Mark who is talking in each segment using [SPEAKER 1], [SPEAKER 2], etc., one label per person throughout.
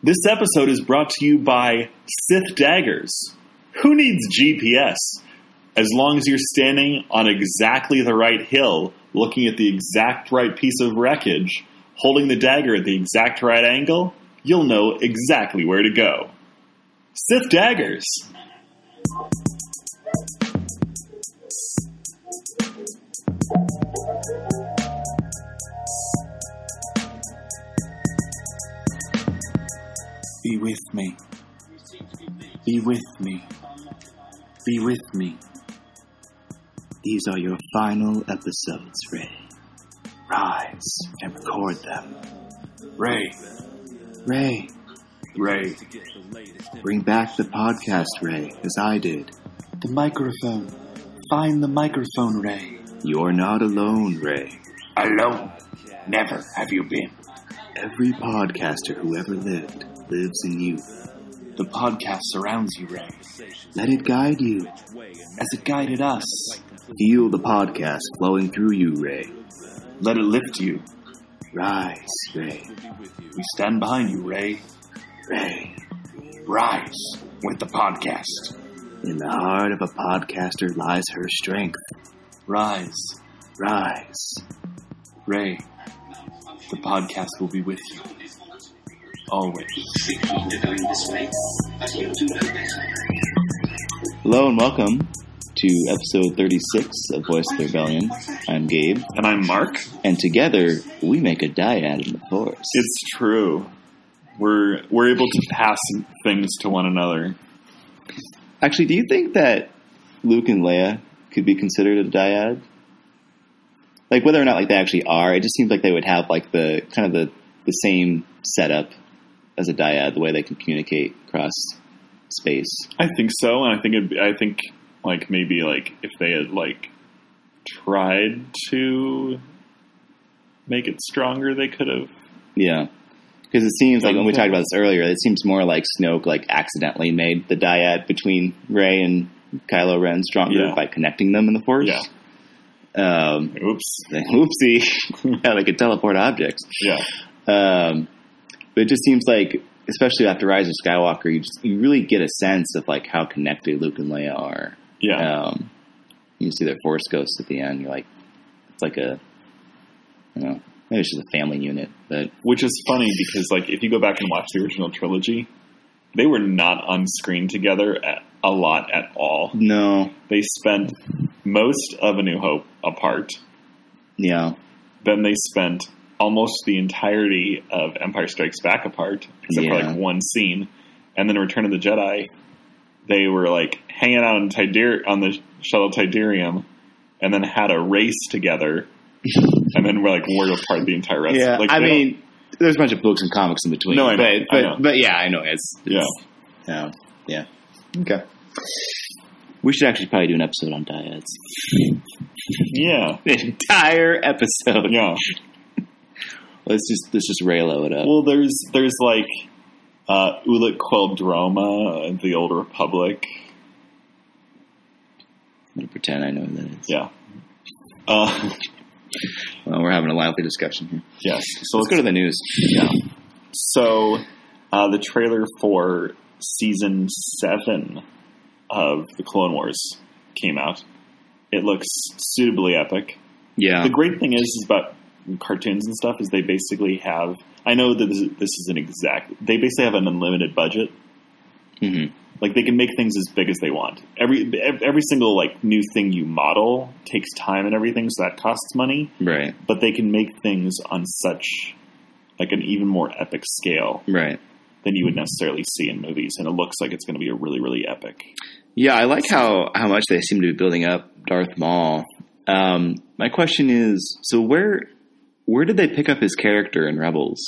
[SPEAKER 1] This episode is brought to you by Sith Daggers. Who needs GPS? As long as you're standing on exactly the right hill, looking at the exact right piece of wreckage, holding the dagger at the exact right angle, you'll know exactly where to go. Sith Daggers!
[SPEAKER 2] Be with me. Be with me. Be with me. These are your final episodes, Ray. Rise and record them. Ray. Ray. Ray. Bring back the podcast, Ray, as I did. The microphone. Find the microphone, Ray. You're not alone, Ray.
[SPEAKER 3] Alone. Never have you been.
[SPEAKER 2] Every podcaster who ever lived lives in you.
[SPEAKER 3] The podcast surrounds you, Ray.
[SPEAKER 2] Let it guide you.
[SPEAKER 3] As it guided us.
[SPEAKER 2] Feel the podcast flowing through you, Ray.
[SPEAKER 3] Let it lift you.
[SPEAKER 2] Rise, Ray.
[SPEAKER 3] We stand behind you, Ray.
[SPEAKER 2] Ray.
[SPEAKER 3] Rise with the podcast.
[SPEAKER 2] In the heart of a podcaster lies her strength.
[SPEAKER 3] Rise.
[SPEAKER 2] Rise.
[SPEAKER 3] Ray. The podcast will be with you. Always.
[SPEAKER 4] Hello and welcome to episode 36 of Voice of the Rebellion. I'm Gabe,
[SPEAKER 1] And I'm Mark.
[SPEAKER 4] and together we make a dyad in the Force.
[SPEAKER 1] It's true. We're we're able to pass things to one another.
[SPEAKER 4] Actually, do you think that Luke and Leia could be considered a dyad? Like whether or not like they actually are, it just seems like they would have like the kind of the, the same setup as a dyad, the way they can communicate across space.
[SPEAKER 1] I think so, and I think it'd, be- I think like maybe like if they had like tried to make it stronger, they could have.
[SPEAKER 4] Yeah. Because it seems like when we talked about this earlier, it seems more like Snoke like accidentally made the dyad between Rey and Kylo Ren stronger
[SPEAKER 1] Yeah.
[SPEAKER 4] by connecting them in the Force.
[SPEAKER 1] Yeah.
[SPEAKER 4] Um,
[SPEAKER 1] Oops.
[SPEAKER 4] whoopsie. yeah, they could teleport objects.
[SPEAKER 1] Yeah.
[SPEAKER 4] Um, but it just seems like, especially after Rise of Skywalker, you just, you really get a sense of like how connected Luke and Leia are.
[SPEAKER 1] Yeah.
[SPEAKER 4] Um, you see their Force ghosts at the end. You're like, it's like a, don't know, maybe it's just a family unit, but
[SPEAKER 1] Which is funny because like if you go back and watch the original trilogy, they were not on screen together at, a lot at all.
[SPEAKER 4] no,
[SPEAKER 1] They spent most of A New Hope apart.
[SPEAKER 4] yeah,
[SPEAKER 1] Then they spent almost the entirety of Empire Strikes Back apart, except for like one scene. And then Return of the Jedi, they were like hanging out on, Tider- on the shuttle Tydirium, and then had a race together, and then we're like were apart the entire rest.
[SPEAKER 4] yeah.
[SPEAKER 1] like,
[SPEAKER 4] I mean, there's a bunch of books and comics in between.
[SPEAKER 1] No, I know,
[SPEAKER 4] but but,
[SPEAKER 1] know.
[SPEAKER 4] but yeah, I know it's,
[SPEAKER 1] yeah,
[SPEAKER 4] yeah, yeah. Okay. We should actually probably do an episode on dyads.
[SPEAKER 1] yeah,
[SPEAKER 4] The entire episode.
[SPEAKER 1] yeah.
[SPEAKER 4] Let's just let's just Reylo it up.
[SPEAKER 1] Well, there's there's like uh, Ulic Qel-Droma, the Old Republic.
[SPEAKER 4] I'm gonna pretend I know who that is.
[SPEAKER 1] Yeah. Uh,
[SPEAKER 4] Well, we're having a lively discussion here.
[SPEAKER 1] yes. So
[SPEAKER 4] Let's go to the news.
[SPEAKER 1] Yeah. So uh, the trailer for season seven of the Clone Wars came out. It looks suitably epic.
[SPEAKER 4] Yeah.
[SPEAKER 1] The great thing is, is about cartoons and stuff is they basically have. I know that this is, this an exact. They basically have an unlimited budget.
[SPEAKER 4] hmm
[SPEAKER 1] Like they can make things as big as they want. Every every single like new thing you model takes time and everything, so that costs money.
[SPEAKER 4] Right.
[SPEAKER 1] But they can make things on such like an even more epic scale
[SPEAKER 4] Right.
[SPEAKER 1] than you would necessarily see in movies, and it looks like it's going to be a really really epic.
[SPEAKER 4] Yeah, I like how how much they seem to be building up Darth Maul. Um, my question is, so where where did they pick up his character in Rebels?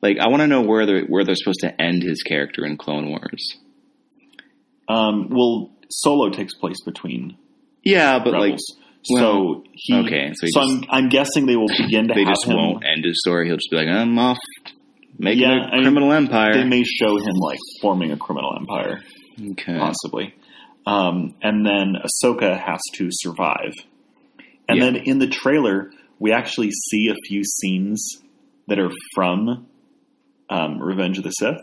[SPEAKER 4] Like, I want to know where they're where they're supposed to end his character in Clone Wars.
[SPEAKER 1] Um, well, Solo takes place between
[SPEAKER 4] Yeah, but like
[SPEAKER 1] Rebels, so he.
[SPEAKER 4] okay, so he
[SPEAKER 1] so
[SPEAKER 4] just-
[SPEAKER 1] I'm I'm guessing they will begin to
[SPEAKER 4] they just
[SPEAKER 1] him.
[SPEAKER 4] won't end his story. He'll just be like, I'm off making
[SPEAKER 1] Yeah,
[SPEAKER 4] a
[SPEAKER 1] I mean,
[SPEAKER 4] criminal empire.
[SPEAKER 1] They may show him like forming a criminal empire,
[SPEAKER 4] okay.
[SPEAKER 1] possibly, um, and then Ahsoka has to survive. And
[SPEAKER 4] Yeah.
[SPEAKER 1] then in the trailer, we actually see a few scenes that are from um, Revenge of the Sith.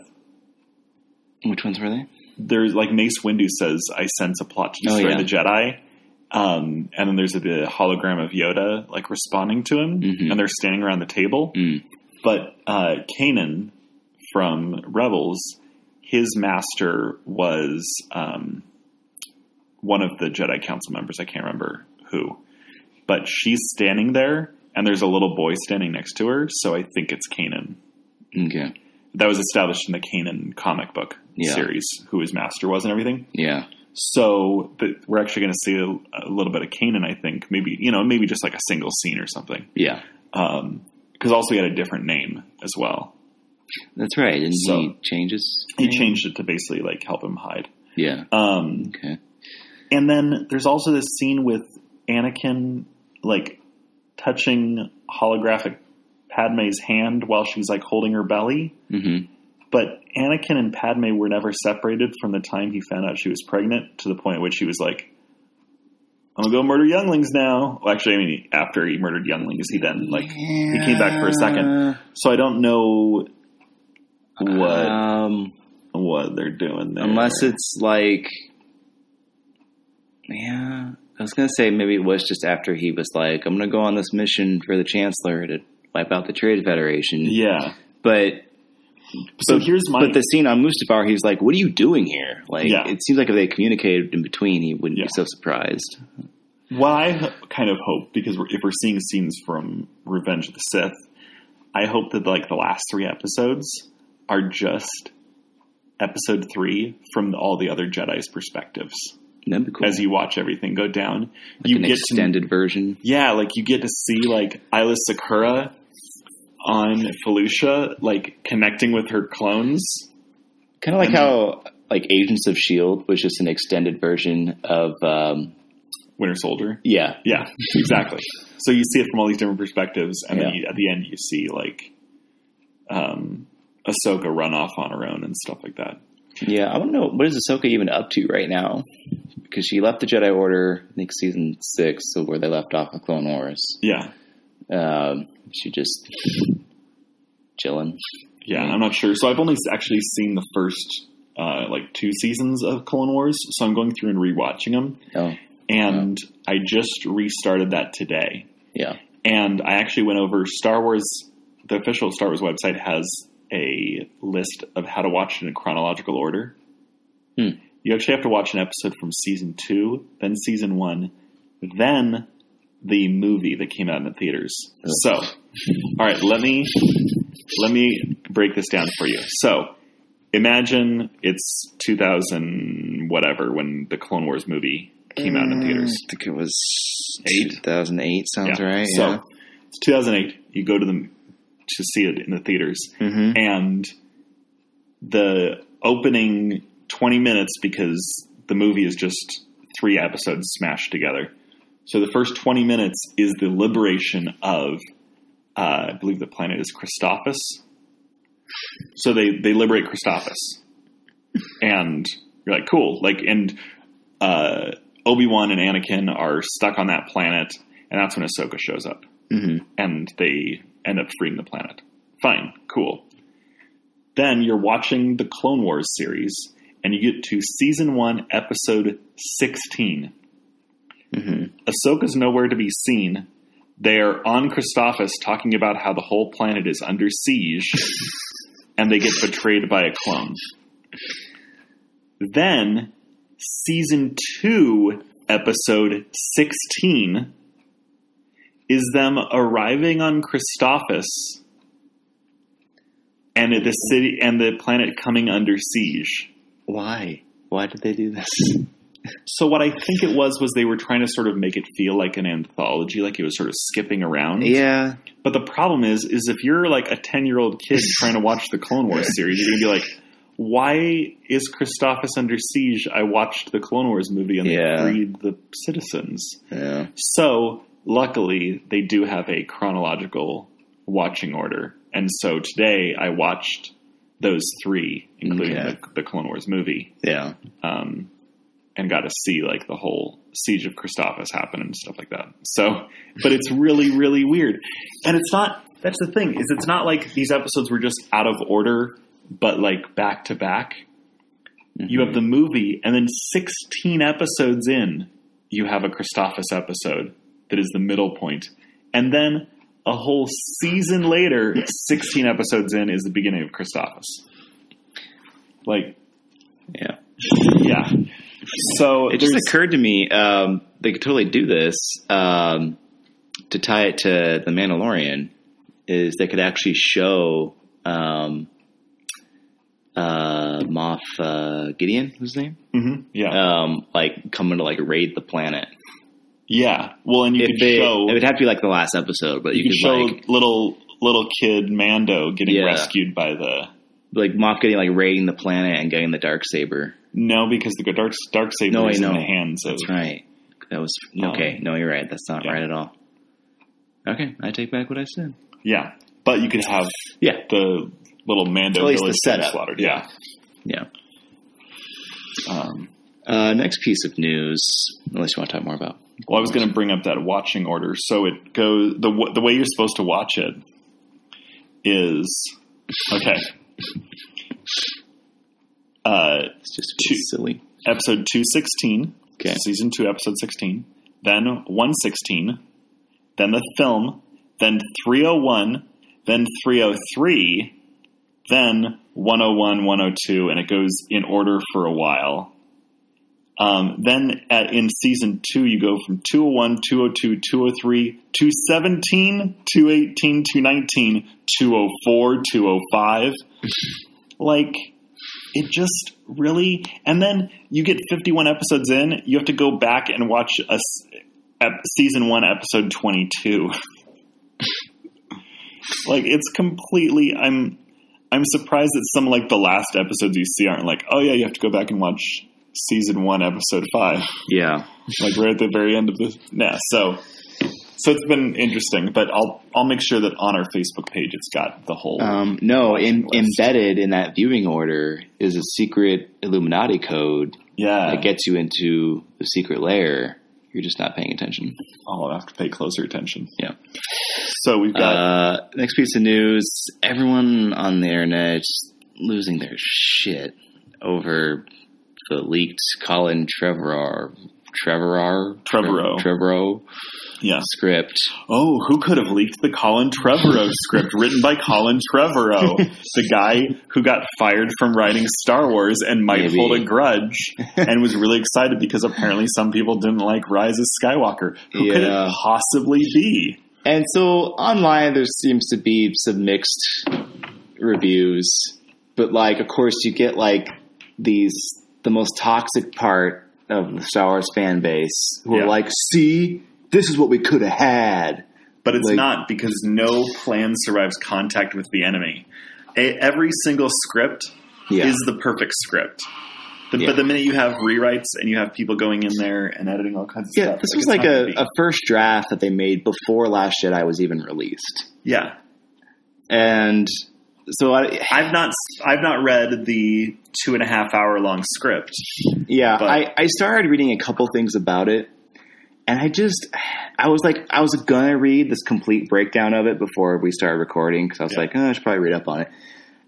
[SPEAKER 4] Which ones were they?
[SPEAKER 1] There's like Mace Windu says, "I sense a plot to
[SPEAKER 4] Oh,
[SPEAKER 1] destroy
[SPEAKER 4] yeah.
[SPEAKER 1] the Jedi," um, and then there's the hologram of Yoda like responding to him,
[SPEAKER 4] Mhm.
[SPEAKER 1] and they're standing around the table.
[SPEAKER 4] Mm.
[SPEAKER 1] But uh, Kanan from Rebels, his master was um, one of the Jedi Council members. I can't remember who, but she's standing there, and there's a little boy standing next to her. So I think it's Kanan.
[SPEAKER 4] Okay.
[SPEAKER 1] That was established in the Kanan comic book
[SPEAKER 4] Yeah.
[SPEAKER 1] series, who his master was and everything.
[SPEAKER 4] Yeah.
[SPEAKER 1] So we're actually going to see a, a little bit of Kanan. I think maybe you know maybe just like a single scene or something.
[SPEAKER 4] Yeah.
[SPEAKER 1] Because also he had a different name as well.
[SPEAKER 4] That's right. And
[SPEAKER 1] So-
[SPEAKER 4] he changes.
[SPEAKER 1] He changed it to basically like help him hide.
[SPEAKER 4] Yeah.
[SPEAKER 1] Um,
[SPEAKER 4] Okay.
[SPEAKER 1] and then there's also this scene with Anakin like touching holographic Padme's hand while she's like holding her belly.
[SPEAKER 4] Mm-hmm.
[SPEAKER 1] But Anakin and Padme were never separated from the time he found out she was pregnant to the point at which he was like, "I'm gonna go murder younglings now." Well, actually, I mean, after he murdered younglings, he then like he came back for a second. So I don't know what
[SPEAKER 4] Um,
[SPEAKER 1] what they're doing there,
[SPEAKER 4] unless it's like, yeah, I was gonna say maybe it was just after he was like, "I'm gonna go on this mission for the Chancellor to wipe out the Trade Federation."
[SPEAKER 1] yeah.
[SPEAKER 4] But
[SPEAKER 1] So here's my
[SPEAKER 4] but the scene on Mustafar, he's like, "What are you doing here?" Like,
[SPEAKER 1] Yeah.
[SPEAKER 4] it seems like if they communicated in between, he wouldn't
[SPEAKER 1] Yeah.
[SPEAKER 4] be so surprised.
[SPEAKER 1] What I kind of hope, because we're, if we're seeing scenes from Revenge of the Sith, I hope that like the last three episodes are just episode three from all the other Jedi's perspectives.
[SPEAKER 4] That'd be cool.
[SPEAKER 1] As you watch everything go down,
[SPEAKER 4] like
[SPEAKER 1] you
[SPEAKER 4] an
[SPEAKER 1] get
[SPEAKER 4] extended version.
[SPEAKER 1] yeah, like you get to see like Aayla Secura on Felucia, like connecting with her clones.
[SPEAKER 4] Kind of like
[SPEAKER 1] And-
[SPEAKER 4] how like Agents of Shield was just an extended version of um,
[SPEAKER 1] Winter Soldier.
[SPEAKER 4] yeah,
[SPEAKER 1] Yeah, exactly. so you see it from all these different perspectives, and then you, at the end you see like um, Ahsoka run off on her own and stuff like that.
[SPEAKER 4] yeah. I want to know what is Ahsoka even up to right now because she left the Jedi Order, I think season six, so where they left off of Clone Wars.
[SPEAKER 1] Yeah,
[SPEAKER 4] Um, she just chilling.
[SPEAKER 1] yeah. I'm not sure. So I've only actually seen the first uh, like two seasons of Clone Wars, so I'm going through and rewatching them,
[SPEAKER 4] Oh,
[SPEAKER 1] and I just restarted that today.
[SPEAKER 4] yeah.
[SPEAKER 1] And I actually went over Star Wars. The official Star Wars website has a list of how to watch it in chronological order.
[SPEAKER 4] Hmm.
[SPEAKER 1] You actually have to watch an episode from season two, then season one, then the movie that came out in the theaters. So, all right, let me let me break this down for you. So, imagine it's 2000 whatever when the Clone Wars movie came out in the theaters.
[SPEAKER 4] I think it was
[SPEAKER 1] Eight?
[SPEAKER 4] 2008. Sounds
[SPEAKER 1] Yeah.
[SPEAKER 4] right.
[SPEAKER 1] So
[SPEAKER 4] yeah.
[SPEAKER 1] it's 2008. You go to the to see it in the theaters,
[SPEAKER 4] Mhm.
[SPEAKER 1] and the opening 20 minutes because the movie is just three episodes smashed together. So the first 20 minutes is the liberation of, uh, I believe the planet is Christophsis. So they they liberate Christophsis, and you're like, cool. Like, and uh, Obi Wan and Anakin are stuck on that planet, and that's when Ahsoka shows up,
[SPEAKER 4] Mhm.
[SPEAKER 1] and they end up freeing the planet. Fine, cool. Then you're watching the Clone Wars series, and you get to season one, episode 16.
[SPEAKER 4] Mhm.
[SPEAKER 1] Ahsoka's nowhere to be seen. They're on Christophsis talking about how the whole planet is under siege, and they get betrayed by a clone. Then, season two, episode 16, is them arriving on Christophsis and the city and the planet coming under siege.
[SPEAKER 4] Why? Why did they do this?
[SPEAKER 1] So what I think it was was they were trying to sort of make it feel like an anthology, like it was sort of skipping around.
[SPEAKER 4] yeah.
[SPEAKER 1] But the problem is, is if you're like a ten year old kid trying to watch the Clone Wars series, you're gonna be like, "Why is Christophsis under siege? I watched the Clone Wars movie and
[SPEAKER 4] Yeah.
[SPEAKER 1] they freed the citizens."
[SPEAKER 4] Yeah.
[SPEAKER 1] So luckily, they do have a chronological watching order, and so today I watched those three, including
[SPEAKER 4] Okay.
[SPEAKER 1] the, the Clone Wars movie
[SPEAKER 4] Yeah.
[SPEAKER 1] um, and got to see like the whole Siege of Christophsis happen and stuff like that. So, but it's really, really weird. And it's not, that's the thing, is it's not like these episodes were just out of order, but like back to back. You have the movie, and then 16 episodes in, you have a Christophsis episode that is the middle point. And then a whole season later, 16 episodes in, is the beginning of Christophsis. Like,
[SPEAKER 4] Yeah.
[SPEAKER 1] yeah. So
[SPEAKER 4] It just occurred to me um, they could totally do this um, to tie it to the Mandalorian. Is they could actually show um, uh, Moff uh, Gideon, what's his name?
[SPEAKER 1] Mhm, yeah,
[SPEAKER 4] Um, like coming to like raid the planet.
[SPEAKER 1] Yeah. Well, and you
[SPEAKER 4] If
[SPEAKER 1] could
[SPEAKER 4] they,
[SPEAKER 1] show
[SPEAKER 4] it would have to be like the last episode, but you,
[SPEAKER 1] you could show
[SPEAKER 4] like
[SPEAKER 1] little little kid Mando getting
[SPEAKER 4] Yeah.
[SPEAKER 1] rescued by the
[SPEAKER 4] like Moff getting like raiding the planet and getting the dark saber.
[SPEAKER 1] no because the dark dark saber
[SPEAKER 4] No,
[SPEAKER 1] is in the hands of
[SPEAKER 4] That's right. That was
[SPEAKER 1] Um,
[SPEAKER 4] okay. No, you're right. That's not
[SPEAKER 1] yeah.
[SPEAKER 4] right at all. Okay, I take back what I said.
[SPEAKER 1] yeah. But you could have
[SPEAKER 4] Yeah,
[SPEAKER 1] the little Mando
[SPEAKER 4] At least the setup.
[SPEAKER 1] slaughtered. Yeah.
[SPEAKER 4] yeah.
[SPEAKER 1] Um,
[SPEAKER 4] Uh, next piece of news, unless you want to talk more about.
[SPEAKER 1] Well, I was going to bring up that watching order. So it goes the w- the way you're supposed to watch it is okay. Uh,
[SPEAKER 4] It's just
[SPEAKER 1] Two-
[SPEAKER 4] silly.
[SPEAKER 1] episode 216,
[SPEAKER 4] Okay.
[SPEAKER 1] season 2, episode 16, then 116, then the film, then 301, then 303, then 101, 102, and it goes in order for a while. Um, then at, in season 2, you go from 201, 202, 203, 217, 218, 219, 204, 205. Like, it just really and then you get 51 episodes in you have to go back and watch a ep- season 1 episode 22 like it's completely i'm i'm surprised that some like the last episodes you see aren't like oh yeah you have to go back and watch season 1 episode 5
[SPEAKER 4] Yeah.
[SPEAKER 1] like right at the very end of the yeah so so it's been interesting but i'll i'll make sure that on our facebook page it's got the whole
[SPEAKER 4] Um, no, in, embedded in that viewing order is a secret Illuminati code
[SPEAKER 1] yeah
[SPEAKER 4] that gets you into the secret layer. You're just not paying attention.
[SPEAKER 1] i'll have to pay closer attention
[SPEAKER 4] Yeah.
[SPEAKER 1] so we've got
[SPEAKER 4] Uh, next piece of news: everyone on the internet is losing their shit over the leaked Colin Trevorrow, Trevorrow,
[SPEAKER 1] Trevorrow.
[SPEAKER 4] Trevorrow
[SPEAKER 1] yeah
[SPEAKER 4] script.
[SPEAKER 1] Oh, who could have leaked the Colin Trevorrow script written by Colin Trevorrow, the guy who got fired from writing Star Wars and might
[SPEAKER 4] Maybe.
[SPEAKER 1] hold a grudge and was really excited because apparently some people didn't like Rise of Skywalker. Who could it possibly be?
[SPEAKER 4] And so online, there seems to be some mixed reviews, but like, of course, you get like these the most toxic part of the Star Wars fan base who
[SPEAKER 1] Yeah.
[SPEAKER 4] are like, "See, this is what we could have had."
[SPEAKER 1] But it's
[SPEAKER 4] Like-
[SPEAKER 1] not because no plan survives contact with the enemy. A- every single script
[SPEAKER 4] Yeah,
[SPEAKER 1] is the perfect script. The,
[SPEAKER 4] Yeah.
[SPEAKER 1] But the minute you have rewrites and you have people going in there and editing all kinds of stuff.
[SPEAKER 4] yeah.
[SPEAKER 1] stuff,
[SPEAKER 4] This was like a, a first draft that they made before Last Jedi was even released,
[SPEAKER 1] yeah.
[SPEAKER 4] and so I,
[SPEAKER 1] I've not I've not read the two and a half hour long script.
[SPEAKER 4] Yeah,
[SPEAKER 1] But-
[SPEAKER 4] I, I started reading a couple things about it, and I just, I was like, I was gonna read this complete breakdown of it before we started recording because I was
[SPEAKER 1] Yeah.
[SPEAKER 4] like, oh, I should probably read up on it.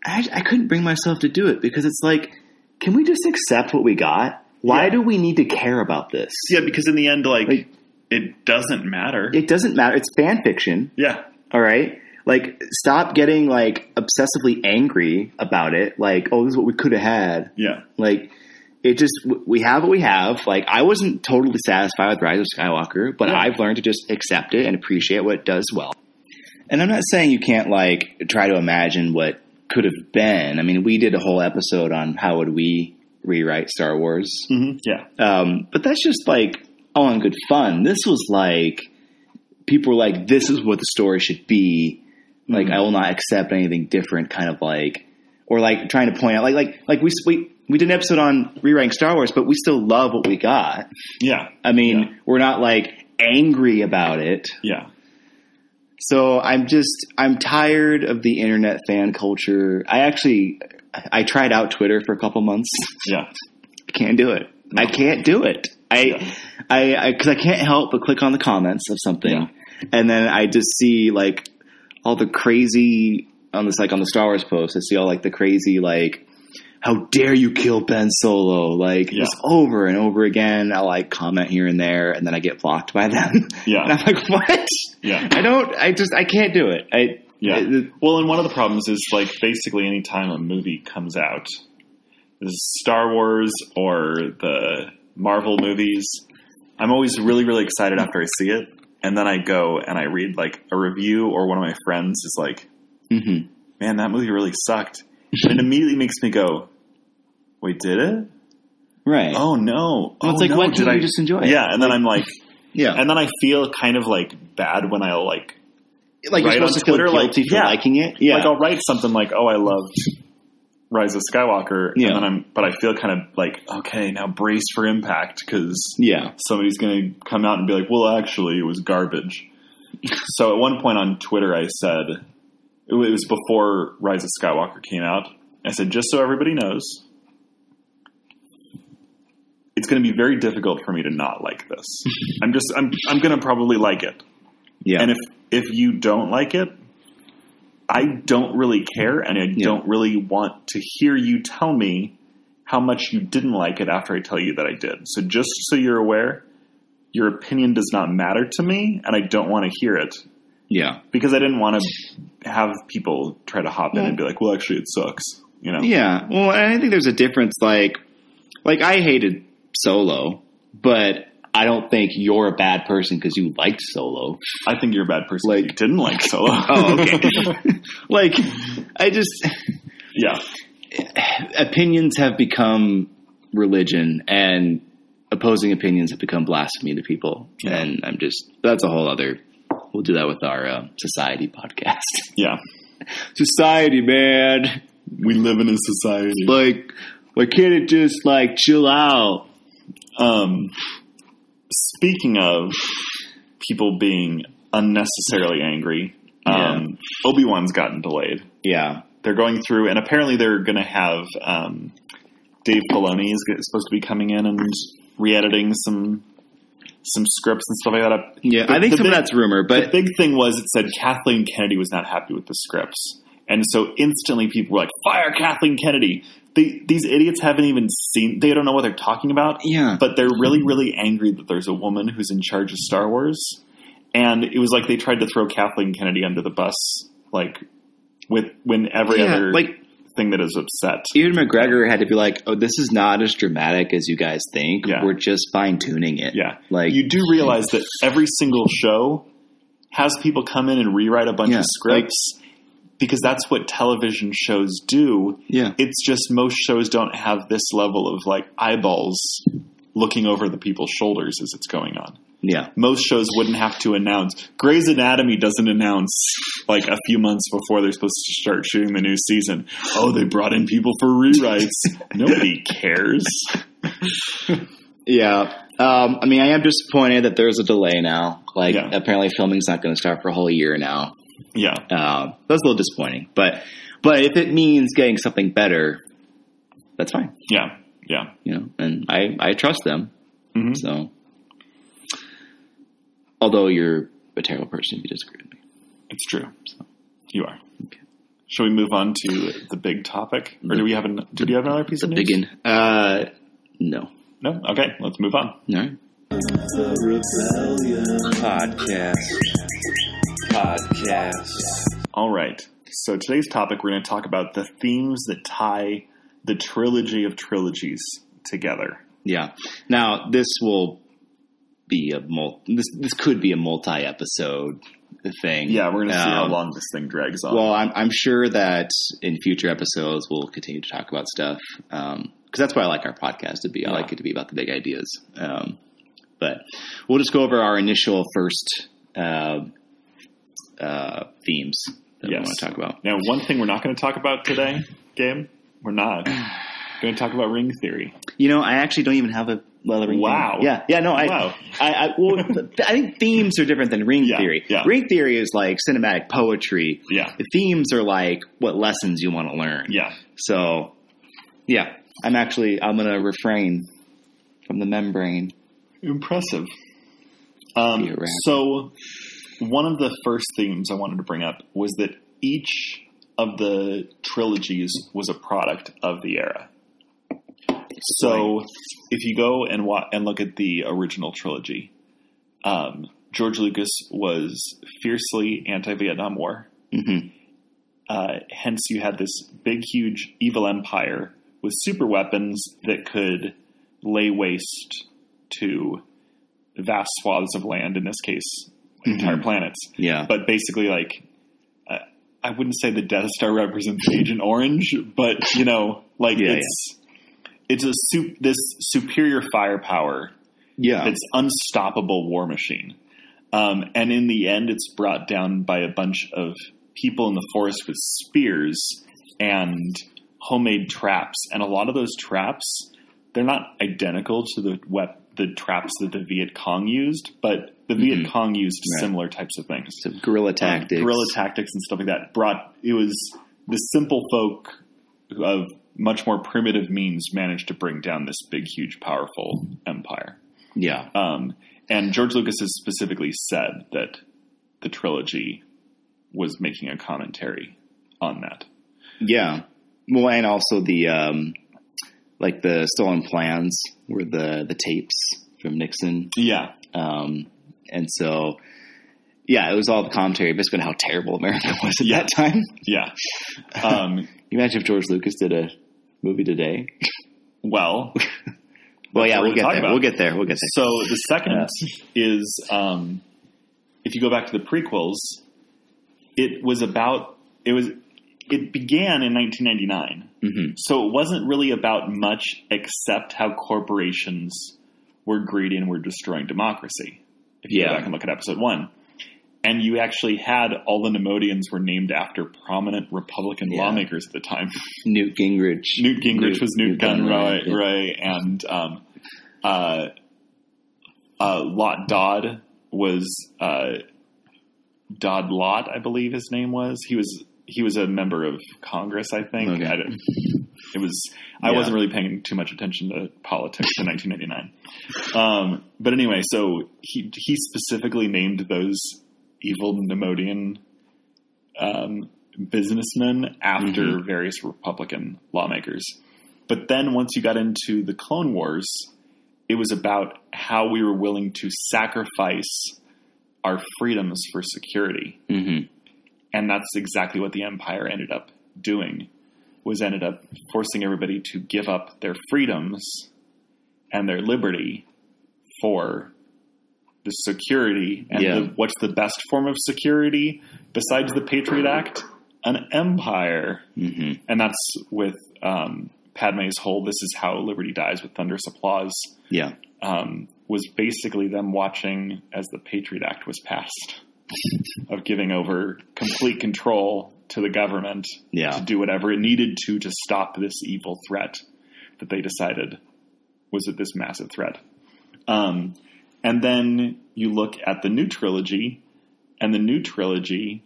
[SPEAKER 4] I, I couldn't bring myself to do it because it's like, can we just accept what we got? Why
[SPEAKER 1] Yeah.
[SPEAKER 4] do we need to care about this?
[SPEAKER 1] Yeah, because in the end, like,
[SPEAKER 4] Like-
[SPEAKER 1] it doesn't matter.
[SPEAKER 4] It doesn't matter. It's fan fiction.
[SPEAKER 1] yeah,
[SPEAKER 4] All right. Like, stop getting like obsessively angry about it. Like, oh, this is what we could have had.
[SPEAKER 1] yeah,
[SPEAKER 4] Like it just we have what we have. Like I wasn't totally satisfied with Rise of Skywalker, but
[SPEAKER 1] Yeah.
[SPEAKER 4] I've learned to just accept it and appreciate what it does well. And I'm not saying you can't like try to imagine what could have been. I mean, we did a whole episode on how would we rewrite Star Wars,
[SPEAKER 1] hmm yeah,
[SPEAKER 4] um, but that's just like all in good fun. This was like people were like, "This is what the story should be." Like,
[SPEAKER 1] Mhm.
[SPEAKER 4] I will not accept anything different. Kind of like, or like trying to point out, like, like, like we we we did an episode on rewriting Star Wars, but we still love what we got.
[SPEAKER 1] yeah,
[SPEAKER 4] I mean,
[SPEAKER 1] Yeah.
[SPEAKER 4] we're not like angry about it.
[SPEAKER 1] yeah.
[SPEAKER 4] So I'm just I'm tired of the internet fan culture. I actually I tried out Twitter for a couple months.
[SPEAKER 1] Yeah.
[SPEAKER 4] I can't do it. I can't do it. I
[SPEAKER 1] Yeah.
[SPEAKER 4] I because I, can't help but click on the comments of something,
[SPEAKER 1] Yeah.
[SPEAKER 4] and then I just see like all the crazy on this like on the Star Wars post. I see all like the crazy like. How dare you kill Ben Solo? Like
[SPEAKER 1] Yeah.
[SPEAKER 4] just over and over again. I'll like comment here and there, and then I get blocked by them.
[SPEAKER 1] Yeah.
[SPEAKER 4] and I'm like, what?
[SPEAKER 1] Yeah.
[SPEAKER 4] I don't. I just. I can't do it. I.
[SPEAKER 1] Yeah.
[SPEAKER 4] it-
[SPEAKER 1] Well, and one of the problems is like basically any time a movie comes out, this is Star Wars or the Marvel movies, I'm always really, really excited after I see it. And then I go and I read like a review or one of my friends is like,
[SPEAKER 4] mhm.
[SPEAKER 1] man, that movie really sucked. And it immediately makes me go, wait, did it?
[SPEAKER 4] Right.
[SPEAKER 1] Oh no.
[SPEAKER 4] Well, it's
[SPEAKER 1] oh,
[SPEAKER 4] like,
[SPEAKER 1] no,
[SPEAKER 4] why
[SPEAKER 1] did I
[SPEAKER 4] just enjoy it?
[SPEAKER 1] Yeah. And then I'm like,
[SPEAKER 4] yeah.
[SPEAKER 1] and then I feel kind of like bad when I'll like
[SPEAKER 4] like you're
[SPEAKER 1] on
[SPEAKER 4] supposed to feel
[SPEAKER 1] Twitter, like,
[SPEAKER 4] guilty for
[SPEAKER 1] yeah.
[SPEAKER 4] liking it. Yeah.
[SPEAKER 1] Like I'll write something like, "Oh, I loved Rise of Skywalker,"
[SPEAKER 4] Yeah.
[SPEAKER 1] and then I'm, but I feel kind of like, okay, now brace for impact because
[SPEAKER 4] yeah.
[SPEAKER 1] somebody's going to come out and be like, "Well, actually, it was garbage." so at one point on Twitter, I said it was before Rise of Skywalker came out. I said, just so everybody knows. It's going to be very difficult for me to not like this. I'm just I'm I'm going to probably like it.
[SPEAKER 4] Yeah.
[SPEAKER 1] And if if you don't like it, I don't really care, and I
[SPEAKER 4] Yeah.
[SPEAKER 1] don't really want to hear you tell me how much you didn't like it after I tell you that I did. So just so you're aware, your opinion does not matter to me, and I don't want to hear it
[SPEAKER 4] yeah.
[SPEAKER 1] because I didn't want to have people try to hop in and be like, "Well, actually, it sucks." You know?
[SPEAKER 4] Yeah. Well, and I think there's a difference. Like, like I hated Solo, but I don't think you're a bad person because you liked Solo.
[SPEAKER 1] I think you're a bad person.
[SPEAKER 4] Like-
[SPEAKER 1] you didn't like Solo.
[SPEAKER 4] Oh, okay. like, I just
[SPEAKER 1] yeah,
[SPEAKER 4] opinions have become religion, and opposing opinions have become blasphemy to people.
[SPEAKER 1] Yeah.
[SPEAKER 4] And I'm just that's a whole other. We'll do that with our uh, society podcast.
[SPEAKER 1] yeah.
[SPEAKER 4] society, man.
[SPEAKER 1] We live in a society.
[SPEAKER 4] Like, why can't it just like chill out?
[SPEAKER 1] Um, speaking of people being unnecessarily angry, um, Obi Wan's gotten delayed.
[SPEAKER 4] Yeah.
[SPEAKER 1] They're going through, and apparently they're going to have um, Dave Filoni is supposed to be coming in and re-editing some some scripts and stuff like that.
[SPEAKER 4] Yeah,
[SPEAKER 1] The-
[SPEAKER 4] I think some of that's rumor, But the
[SPEAKER 1] big thing was it said Kathleen Kennedy was not happy with the scripts, and so instantly people were like, "Fire Kathleen Kennedy!" They, these idiots haven't even seen; they don't know what they're talking about.
[SPEAKER 4] yeah,
[SPEAKER 1] But they're really, really angry that there's a woman who's in charge of Star Wars, and it was like they tried to throw Kathleen Kennedy under the bus, like with when every
[SPEAKER 4] Yeah,
[SPEAKER 1] other
[SPEAKER 4] like-
[SPEAKER 1] thing that is upset.
[SPEAKER 4] Ewan McGregor had to be like, "Oh, this is not as dramatic as you guys think.
[SPEAKER 1] Yeah.
[SPEAKER 4] We're just fine tuning it."
[SPEAKER 1] Yeah,
[SPEAKER 4] like
[SPEAKER 1] you do realize that every single show has people come in and rewrite a bunch
[SPEAKER 4] Yeah,
[SPEAKER 1] of scripts because that's what television shows do.
[SPEAKER 4] yeah,
[SPEAKER 1] It's just most shows don't have this level of like eyeballs looking over the people's shoulders as it's going on.
[SPEAKER 4] yeah,
[SPEAKER 1] Most shows wouldn't have to announce. Grey's Anatomy doesn't announce like a few months before they're supposed to start shooting the new season. Oh, they brought in people for rewrites. Nobody cares.
[SPEAKER 4] yeah. Um, I mean, I am disappointed that there's a delay now. Like,
[SPEAKER 1] Yeah.
[SPEAKER 4] apparently, filming's not going to start for a whole year now.
[SPEAKER 1] Yeah,
[SPEAKER 4] Um, that's a little disappointing, but but if it means getting something better, that's fine.
[SPEAKER 1] yeah, yeah.
[SPEAKER 4] You know, and I I trust them.
[SPEAKER 1] Mhm.
[SPEAKER 4] So, although you're a terrible person if you disagree with me.
[SPEAKER 1] It's true. So. You are. Shall we move on to the big topic, or do we have an? Do you have another piece of news?
[SPEAKER 4] Begin. Uh, no.
[SPEAKER 1] No. Okay, let's move on.
[SPEAKER 4] All right.
[SPEAKER 3] Podcast. Podcast.
[SPEAKER 1] All right. So today's topic, we're going to talk about the themes that tie the trilogy of trilogies together.
[SPEAKER 4] Yeah. Now this will be a mul- this this could be a multi episode thing.
[SPEAKER 1] Yeah, we're going to see how
[SPEAKER 4] Um,
[SPEAKER 1] long this thing drags on.
[SPEAKER 4] Well, I'm I'm sure that in future episodes we'll continue to talk about stuff because that's what I like our podcast to be. I like it to be about the big ideas. Um, but we'll just go over our initial first uh, uh, themes that we want to talk about.
[SPEAKER 1] now, one thing we're not going to talk about today, game, we're not going to talk about ring theory.
[SPEAKER 4] You know, I actually don't even have a leather ring.
[SPEAKER 1] Wow.
[SPEAKER 4] Yeah, yeah. No, I,
[SPEAKER 1] Wow.
[SPEAKER 4] I, I, well, I think themes are different than ring
[SPEAKER 1] Yeah,
[SPEAKER 4] theory.
[SPEAKER 1] yeah.
[SPEAKER 4] Ring theory is like cinematic poetry.
[SPEAKER 1] Yeah,
[SPEAKER 4] The themes are like what lessons you want to learn.
[SPEAKER 1] yeah.
[SPEAKER 4] So, yeah, I'm actually I'm gonna refrain from the membrane.
[SPEAKER 1] Impressive. Um, so, one of the first themes I wanted to bring up was that each of the trilogies was a product of the era. So, if you go and wa- and look at the original trilogy, um, George Lucas was fiercely anti-Vietnam War.
[SPEAKER 4] hmm
[SPEAKER 1] Uh, hence, you had this big, huge evil empire with super weapons that could lay waste to vast swaths of land. In this case, entire planets.
[SPEAKER 4] Yeah.
[SPEAKER 1] But basically, like, uh, I wouldn't say the Death Star represents Agent Orange, but you know, like
[SPEAKER 4] Yeah,
[SPEAKER 1] it's it's a su- this superior firepower
[SPEAKER 4] yeah.
[SPEAKER 1] it's unstoppable war machine. Um, and in the end, it's brought down by a bunch of people in the forest with spears and homemade traps. And a lot of those traps, they're not identical to the wep- the traps that the Viet Cong used, but the Viet
[SPEAKER 4] Mhm.
[SPEAKER 1] Cong used
[SPEAKER 4] Right.
[SPEAKER 1] similar types of things.
[SPEAKER 4] So guerrilla
[SPEAKER 1] Um,
[SPEAKER 4] tactics.
[SPEAKER 1] guerrilla tactics and stuff like that. Brought it was the simple folk of much more primitive means managed to bring down this big, huge, powerful empire.
[SPEAKER 4] Yeah.
[SPEAKER 1] Um, and George Lucas has specifically said that the trilogy was making a commentary on that.
[SPEAKER 4] Yeah. Well, and also the um, like the stolen plans were the the tapes from Nixon,
[SPEAKER 1] Yeah,
[SPEAKER 4] um, and so yeah, it was all the commentary basically on how terrible America was at
[SPEAKER 1] Yeah.
[SPEAKER 4] that time.
[SPEAKER 1] yeah. Um,
[SPEAKER 4] you imagine if George Lucas did a movie today?
[SPEAKER 1] well,
[SPEAKER 4] Well, yeah, we'll get there.
[SPEAKER 1] about.
[SPEAKER 4] We'll get there. We'll get there.
[SPEAKER 1] so the second is um, if you go back to the prequels, it was about it was it began in 1999.
[SPEAKER 4] hmm
[SPEAKER 1] So it wasn't really about much except how corporations were greedy and were destroying democracy. If you
[SPEAKER 4] Yeah.
[SPEAKER 1] go back and look at episode one. And you actually had all the Neimoidians were named after prominent Republican
[SPEAKER 4] Yeah.
[SPEAKER 1] lawmakers at the time.
[SPEAKER 4] Newt Gingrich.
[SPEAKER 1] Newt Gingrich
[SPEAKER 4] Newt-
[SPEAKER 1] was Newt,
[SPEAKER 4] Nute Gunray,
[SPEAKER 1] Gunray. Ray, and um, uh, uh, Lot Dodd was uh, Dodd Lot, I believe his name was. He was he was a member of Congress, I think.
[SPEAKER 4] Okay.
[SPEAKER 1] I it was. I
[SPEAKER 4] Yeah.
[SPEAKER 1] wasn't really paying too much attention to politics in 1999. Um, but anyway, so he he specifically named those evil Neimoidian um, businessmen after various Republican lawmakers. But then once you got into the Clone Wars, it was about how we were willing to sacrifice our freedoms for security.
[SPEAKER 4] Mhm.
[SPEAKER 1] And that's exactly what the Empire ended up doing. Was ended up forcing everybody to give up their freedoms and their liberty for the security. And
[SPEAKER 4] Yeah.
[SPEAKER 1] the, what's the best form of security besides the Patriot Act? An empire
[SPEAKER 4] Mhm.
[SPEAKER 1] and that's with um, Padme's whole "This is how liberty dies" with thunderous applause
[SPEAKER 4] Yeah.
[SPEAKER 1] um, was basically them watching as the Patriot Act was passed, of giving over complete control to the government
[SPEAKER 4] Yeah.
[SPEAKER 1] to do whatever it needed to to stop this evil threat that they decided was it this massive threat. Um, and then you look at the new trilogy, and the new trilogy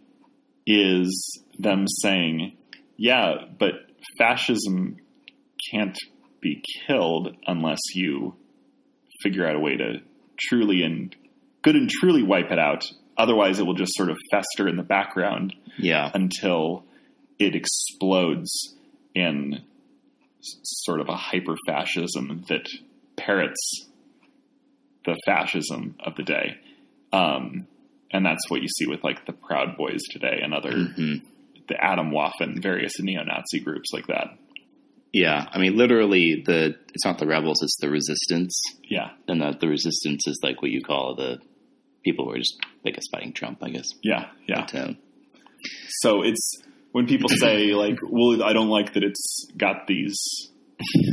[SPEAKER 1] is them saying, yeah, but fascism can't be killed unless you figure out a way to truly and good and truly wipe it out. Otherwise, it will just sort of fester in the background
[SPEAKER 4] Yeah.
[SPEAKER 1] until it explodes in sort of a hyper fascism that parrots the fascism of the day. Um, and that's what you see with like the Proud Boys today and other
[SPEAKER 4] Mhm.
[SPEAKER 1] the Atomwaffen, various neo-Nazi groups like that.
[SPEAKER 4] Yeah. I mean, literally, the it's not the rebels; it's the resistance,
[SPEAKER 1] Yeah,
[SPEAKER 4] and that the resistance is like what you call the people were just, I guess, fighting Trump. I guess.
[SPEAKER 1] yeah, yeah.
[SPEAKER 4] But, um,
[SPEAKER 1] So it's when people say like, "Well, I don't like that it's got these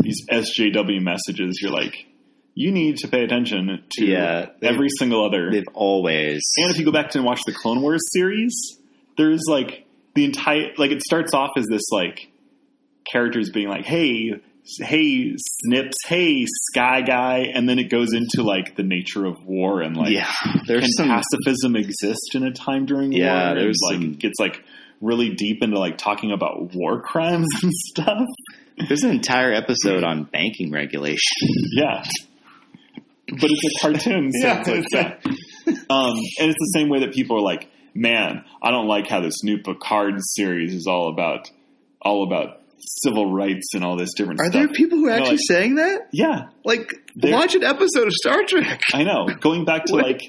[SPEAKER 1] these SJW messages." You're like, you need to pay attention to
[SPEAKER 4] Yeah,
[SPEAKER 1] every single other.
[SPEAKER 4] they've always.
[SPEAKER 1] And if you go back to and watch the Clone Wars series, there's like the entire like it starts off as this like characters being like, "Hey, hey, Snips, hey, Sky Guy," and then it goes into like the nature of war and like
[SPEAKER 4] yeah.
[SPEAKER 1] can
[SPEAKER 4] There's some.
[SPEAKER 1] pacifism exist in a time during
[SPEAKER 4] Yeah,
[SPEAKER 1] war?
[SPEAKER 4] there's
[SPEAKER 1] and, like
[SPEAKER 4] some-
[SPEAKER 1] gets like really deep into like talking about war crimes and stuff.
[SPEAKER 4] There's an entire episode on banking regulation.
[SPEAKER 1] Yeah. but it's a cartoon. So
[SPEAKER 4] Yeah,
[SPEAKER 1] it's like. Um, and it's the same way that people are like, man, I don't like how this new Picard series is all about all about civil rights and all this different
[SPEAKER 4] Are
[SPEAKER 1] stuff.
[SPEAKER 4] there people who are actually
[SPEAKER 1] like-
[SPEAKER 4] saying that?
[SPEAKER 1] yeah,
[SPEAKER 4] Like, watch an episode of Star Trek.
[SPEAKER 1] I know. Going back to like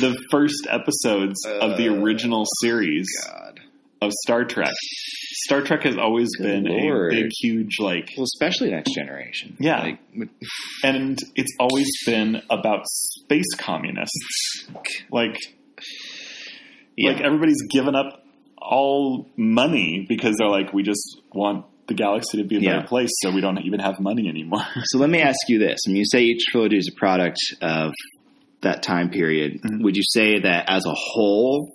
[SPEAKER 1] the first episodes of the
[SPEAKER 4] Uh,
[SPEAKER 1] original series
[SPEAKER 4] God.
[SPEAKER 1] of Star Trek. Star Trek has always
[SPEAKER 4] Good
[SPEAKER 1] been
[SPEAKER 4] Lord.
[SPEAKER 1] a big, huge like,
[SPEAKER 4] Well, especially Next Generation.
[SPEAKER 1] Yeah.
[SPEAKER 4] Like,
[SPEAKER 1] and it's always been about space communists. Like,
[SPEAKER 4] yeah.
[SPEAKER 1] like everybody's given up all money because they're like, we just want the galaxy to be a better place, so we don't even have money anymore.
[SPEAKER 4] So let me ask you this: When you say each trilogy is a product of that time period,
[SPEAKER 1] Mhm.
[SPEAKER 4] would you say that as a whole,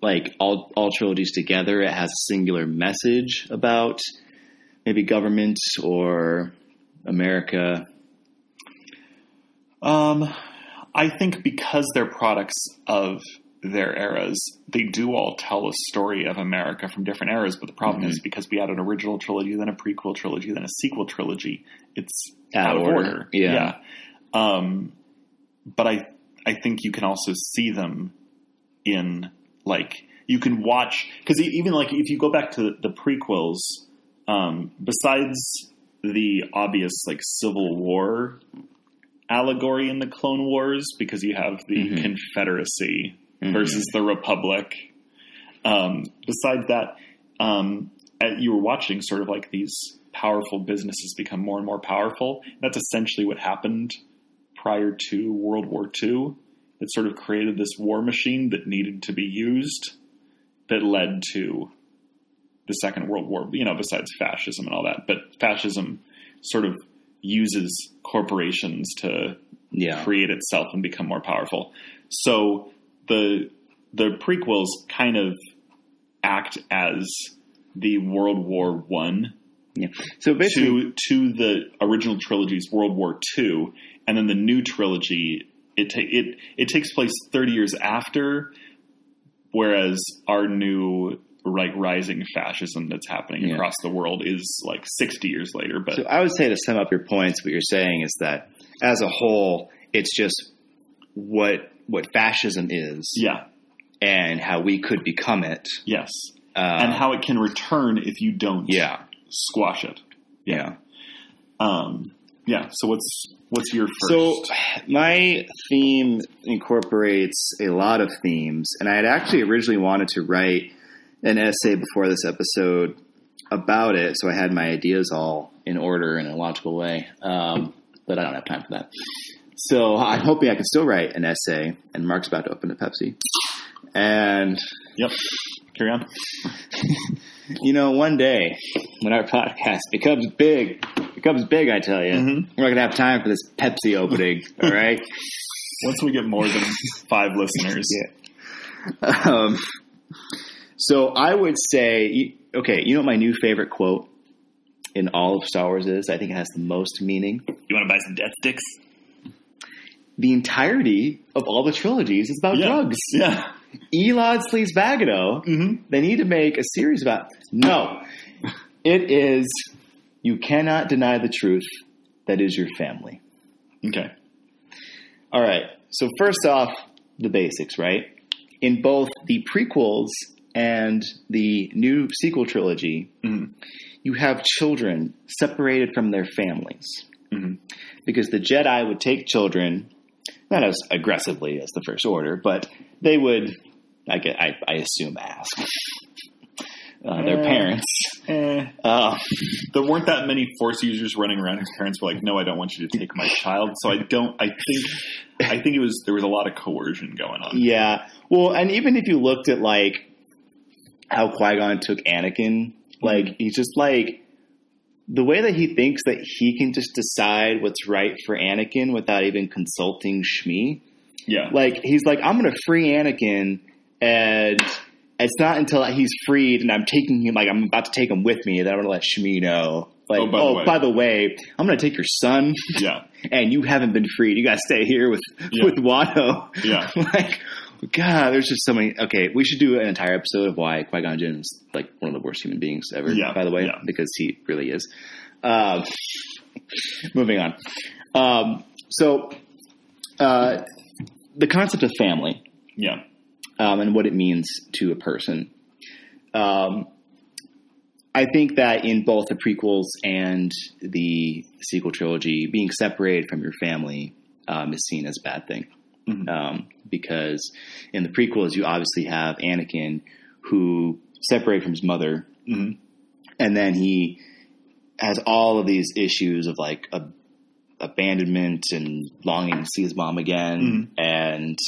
[SPEAKER 4] like all all trilogies together, it has a singular message about maybe government or America?
[SPEAKER 1] Um, I think because they're products of their eras, they do all tell a story of America from different eras. But the problem
[SPEAKER 4] Mm-hmm.
[SPEAKER 1] is because we had an original trilogy, then a prequel trilogy, then a sequel trilogy, it's
[SPEAKER 4] Out
[SPEAKER 1] out,
[SPEAKER 4] of order.
[SPEAKER 1] order.
[SPEAKER 4] Yeah.
[SPEAKER 1] Um, but I I think you can also see them in like you can watch because even like if you go back to the prequels, um, besides the obvious like Civil War allegory in the Clone Wars, because you have the
[SPEAKER 4] Mhm.
[SPEAKER 1] Confederacy
[SPEAKER 4] Mhm.
[SPEAKER 1] versus the Republic. Um, besides that, um, you were watching sort of like these powerful businesses become more and more powerful. That's essentially what happened prior to World War II. It sort of created this war machine that needed to be used that led to the Second World War, you know, besides fascism and all that. But fascism sort of uses corporations to
[SPEAKER 4] Yeah,
[SPEAKER 1] create itself and become more powerful. So the the prequels kind of act as the World War One
[SPEAKER 4] yeah. So basically,
[SPEAKER 1] to to the original trilogy's World War Two, and then the new trilogy it ta- it it takes place thirty years after, whereas our new like rising fascism that's happening
[SPEAKER 4] Yeah.
[SPEAKER 1] across the world is like sixty years later. But
[SPEAKER 4] So I would say to sum up your points, what you're saying is that as a whole, it's just what what fascism is
[SPEAKER 1] yeah,
[SPEAKER 4] and how we could become it,
[SPEAKER 1] yes,
[SPEAKER 4] uh,
[SPEAKER 1] and how it can return if you don't
[SPEAKER 4] yeah,
[SPEAKER 1] squash it.
[SPEAKER 4] yeah.
[SPEAKER 1] Um, yeah. So what's what's your first?
[SPEAKER 4] So my theme incorporates a lot of themes, and I had actually originally wanted to write an essay before this episode about it, so I had my ideas all in order in a logical way. Um, but I don't have time for that. So I'm hoping I can still write an essay, and Mark's about to open a Pepsi. And
[SPEAKER 1] yep. Carry on.
[SPEAKER 4] you know, one day when our podcast becomes big, becomes big, I tell you,
[SPEAKER 1] Mhm.
[SPEAKER 4] we're not gonna have time for this Pepsi opening. all right.
[SPEAKER 1] Once we get more than five listeners,
[SPEAKER 4] Yeah. Um, so I would say, okay, you know what my new favorite quote in all of Star Wars is? I think it has the most meaning.
[SPEAKER 1] you want to buy some death sticks?
[SPEAKER 4] The entirety of all the trilogies is about
[SPEAKER 1] Yeah.
[SPEAKER 4] drugs.
[SPEAKER 1] Yeah.
[SPEAKER 4] Elad Sleaze Bagano,
[SPEAKER 1] Mm-hmm.
[SPEAKER 4] they need to make a series about. No, it is. You cannot deny the truth. That is your family.
[SPEAKER 1] Okay.
[SPEAKER 4] All right. So first off, the basics, right? In both the prequels and the new sequel trilogy,
[SPEAKER 1] Mhm.
[SPEAKER 4] you have children separated from their families
[SPEAKER 1] Mhm.
[SPEAKER 4] because the Jedi would take children, not as aggressively as the First Order, but they would, I, get, I, I assume, ask uh, their
[SPEAKER 1] Uh,
[SPEAKER 4] parents.
[SPEAKER 1] Eh.
[SPEAKER 4] Uh,
[SPEAKER 1] There weren't that many Force users running around whose parents were like, "No, I don't want you to take my child." So I don't. I think. I think it was there was a lot of coercion going on.
[SPEAKER 4] Yeah. Well, and even if you looked at like how Qui Gon took Anakin, like he's just like the way that he thinks that he can just decide what's right for Anakin without even consulting Shmi.
[SPEAKER 1] Yeah.
[SPEAKER 4] Like he's like, I'm gonna free Anakin, and it's not until he's freed and I'm taking him, like I'm about to take him with me, that I'm gonna let Shmi know. Like,
[SPEAKER 1] Oh, by the
[SPEAKER 4] oh,
[SPEAKER 1] way.
[SPEAKER 4] by the way, I'm gonna take your son,
[SPEAKER 1] Yeah.
[SPEAKER 4] and you haven't been freed. You gotta stay here with
[SPEAKER 1] Yeah.
[SPEAKER 4] with Watto.
[SPEAKER 1] Yeah.
[SPEAKER 4] like, God, there's just so many. Okay, we should do an entire episode of why Qui Gon Jinn is like one of the worst human beings ever.
[SPEAKER 1] Yeah,
[SPEAKER 4] by the way,
[SPEAKER 1] yeah.
[SPEAKER 4] because he really is. Um, moving on. Um, so uh, the concept of family
[SPEAKER 1] Yeah.
[SPEAKER 4] um, and what it means to a person. Um, I think that in both the prequels and the sequel trilogy, being separated from your family um, is seen as a bad thing.
[SPEAKER 1] Mhm.
[SPEAKER 4] Um, because in the prequels, you obviously have Anakin who separated from his mother,
[SPEAKER 1] hmm
[SPEAKER 4] and then he has all of these issues of like a, abandonment and longing to see his mom again, and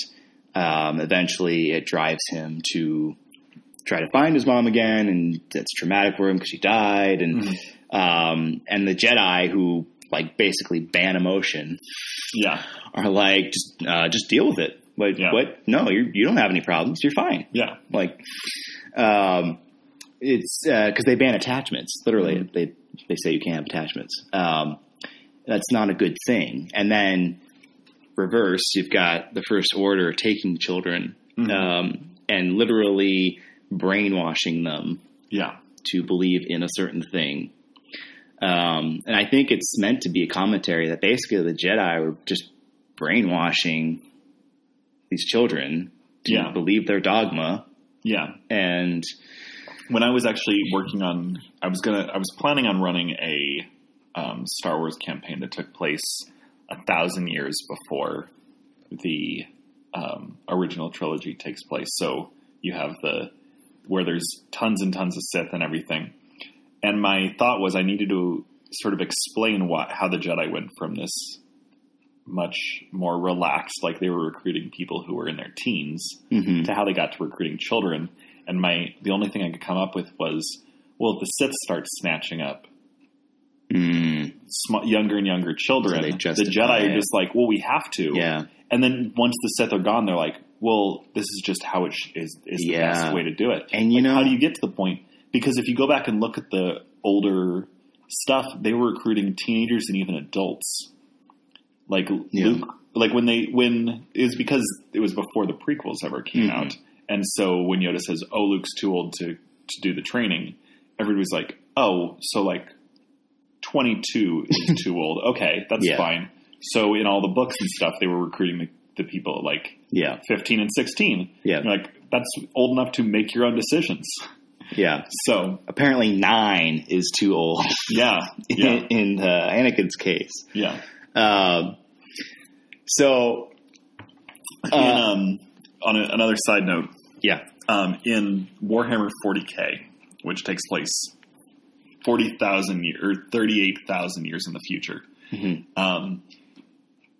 [SPEAKER 4] um, eventually it drives him to try to find his mom again, and it's traumatic for him because she died, and um, and the Jedi who like basically ban emotion
[SPEAKER 1] Yeah.
[SPEAKER 4] are like just uh, just deal with it. Like
[SPEAKER 1] Yeah.
[SPEAKER 4] what? No, you you don't have any problems. You're fine.
[SPEAKER 1] Yeah.
[SPEAKER 4] Like, um, it's because they ban attachments. Literally,
[SPEAKER 1] Mhm.
[SPEAKER 4] they they say you can't have attachments. Um, that's not a good thing. And then reverse, you've got the First Order taking children
[SPEAKER 1] Mhm.
[SPEAKER 4] um, and literally brainwashing them
[SPEAKER 1] Yeah.
[SPEAKER 4] to believe in a certain thing. Um, and I think it's meant to be a commentary that basically the Jedi were just brainwashing these children to
[SPEAKER 1] Yeah.
[SPEAKER 4] believe their dogma.
[SPEAKER 1] Yeah.
[SPEAKER 4] And
[SPEAKER 1] when I was actually working on, I was gonna, I was planning on running a um, Star Wars campaign that took place a thousand years before the um, original trilogy takes place. So you have the where there's tons and tons of Sith and everything. And my thought was I needed to sort of explain what how the Jedi went from this much more relaxed, like they were recruiting people who were in their teens,
[SPEAKER 4] mhm,
[SPEAKER 1] to how they got to recruiting children. And my the only thing I could come up with was, well, if the Sith start snatching up
[SPEAKER 4] mm,
[SPEAKER 1] sm- younger and younger children,
[SPEAKER 4] So
[SPEAKER 1] the Jedi
[SPEAKER 4] it.
[SPEAKER 1] are just like, well, we have to.
[SPEAKER 4] yeah,
[SPEAKER 1] And then once the Sith are gone, they're like, well, this is just how it sh- is is the
[SPEAKER 4] Yeah.
[SPEAKER 1] best way to do it.
[SPEAKER 4] And you
[SPEAKER 1] Like,
[SPEAKER 4] know-
[SPEAKER 1] how do you get to the point? Because if you go back and look at the older stuff, they were recruiting teenagers and even adults. Like
[SPEAKER 4] Yeah.
[SPEAKER 1] Luke, like when they when it was because it was before the prequels ever came
[SPEAKER 4] Mhm.
[SPEAKER 1] out, and so when Yoda says, "Oh, Luke's too old to to do the training," everybody's like, "Oh, so like twenty two is too old? Okay, that's
[SPEAKER 4] Yeah.
[SPEAKER 1] fine." So in all the books and stuff, they were recruiting the, the people like
[SPEAKER 4] yeah,
[SPEAKER 1] fifteen and sixteen.
[SPEAKER 4] Yeah.
[SPEAKER 1] You're like that's old enough to make your own decisions.
[SPEAKER 4] Yeah.
[SPEAKER 1] So
[SPEAKER 4] Apparently, nine is too old
[SPEAKER 1] yeah, yeah,
[SPEAKER 4] in, in uh, Anakin's case.
[SPEAKER 1] yeah.
[SPEAKER 4] Um, so,
[SPEAKER 1] And,
[SPEAKER 4] uh,
[SPEAKER 1] um, on a, another side note,
[SPEAKER 4] yeah,
[SPEAKER 1] um, in Warhammer 40k, which takes place forty thousand years or thirty eight thousand years in the future,
[SPEAKER 4] Mhm.
[SPEAKER 1] um,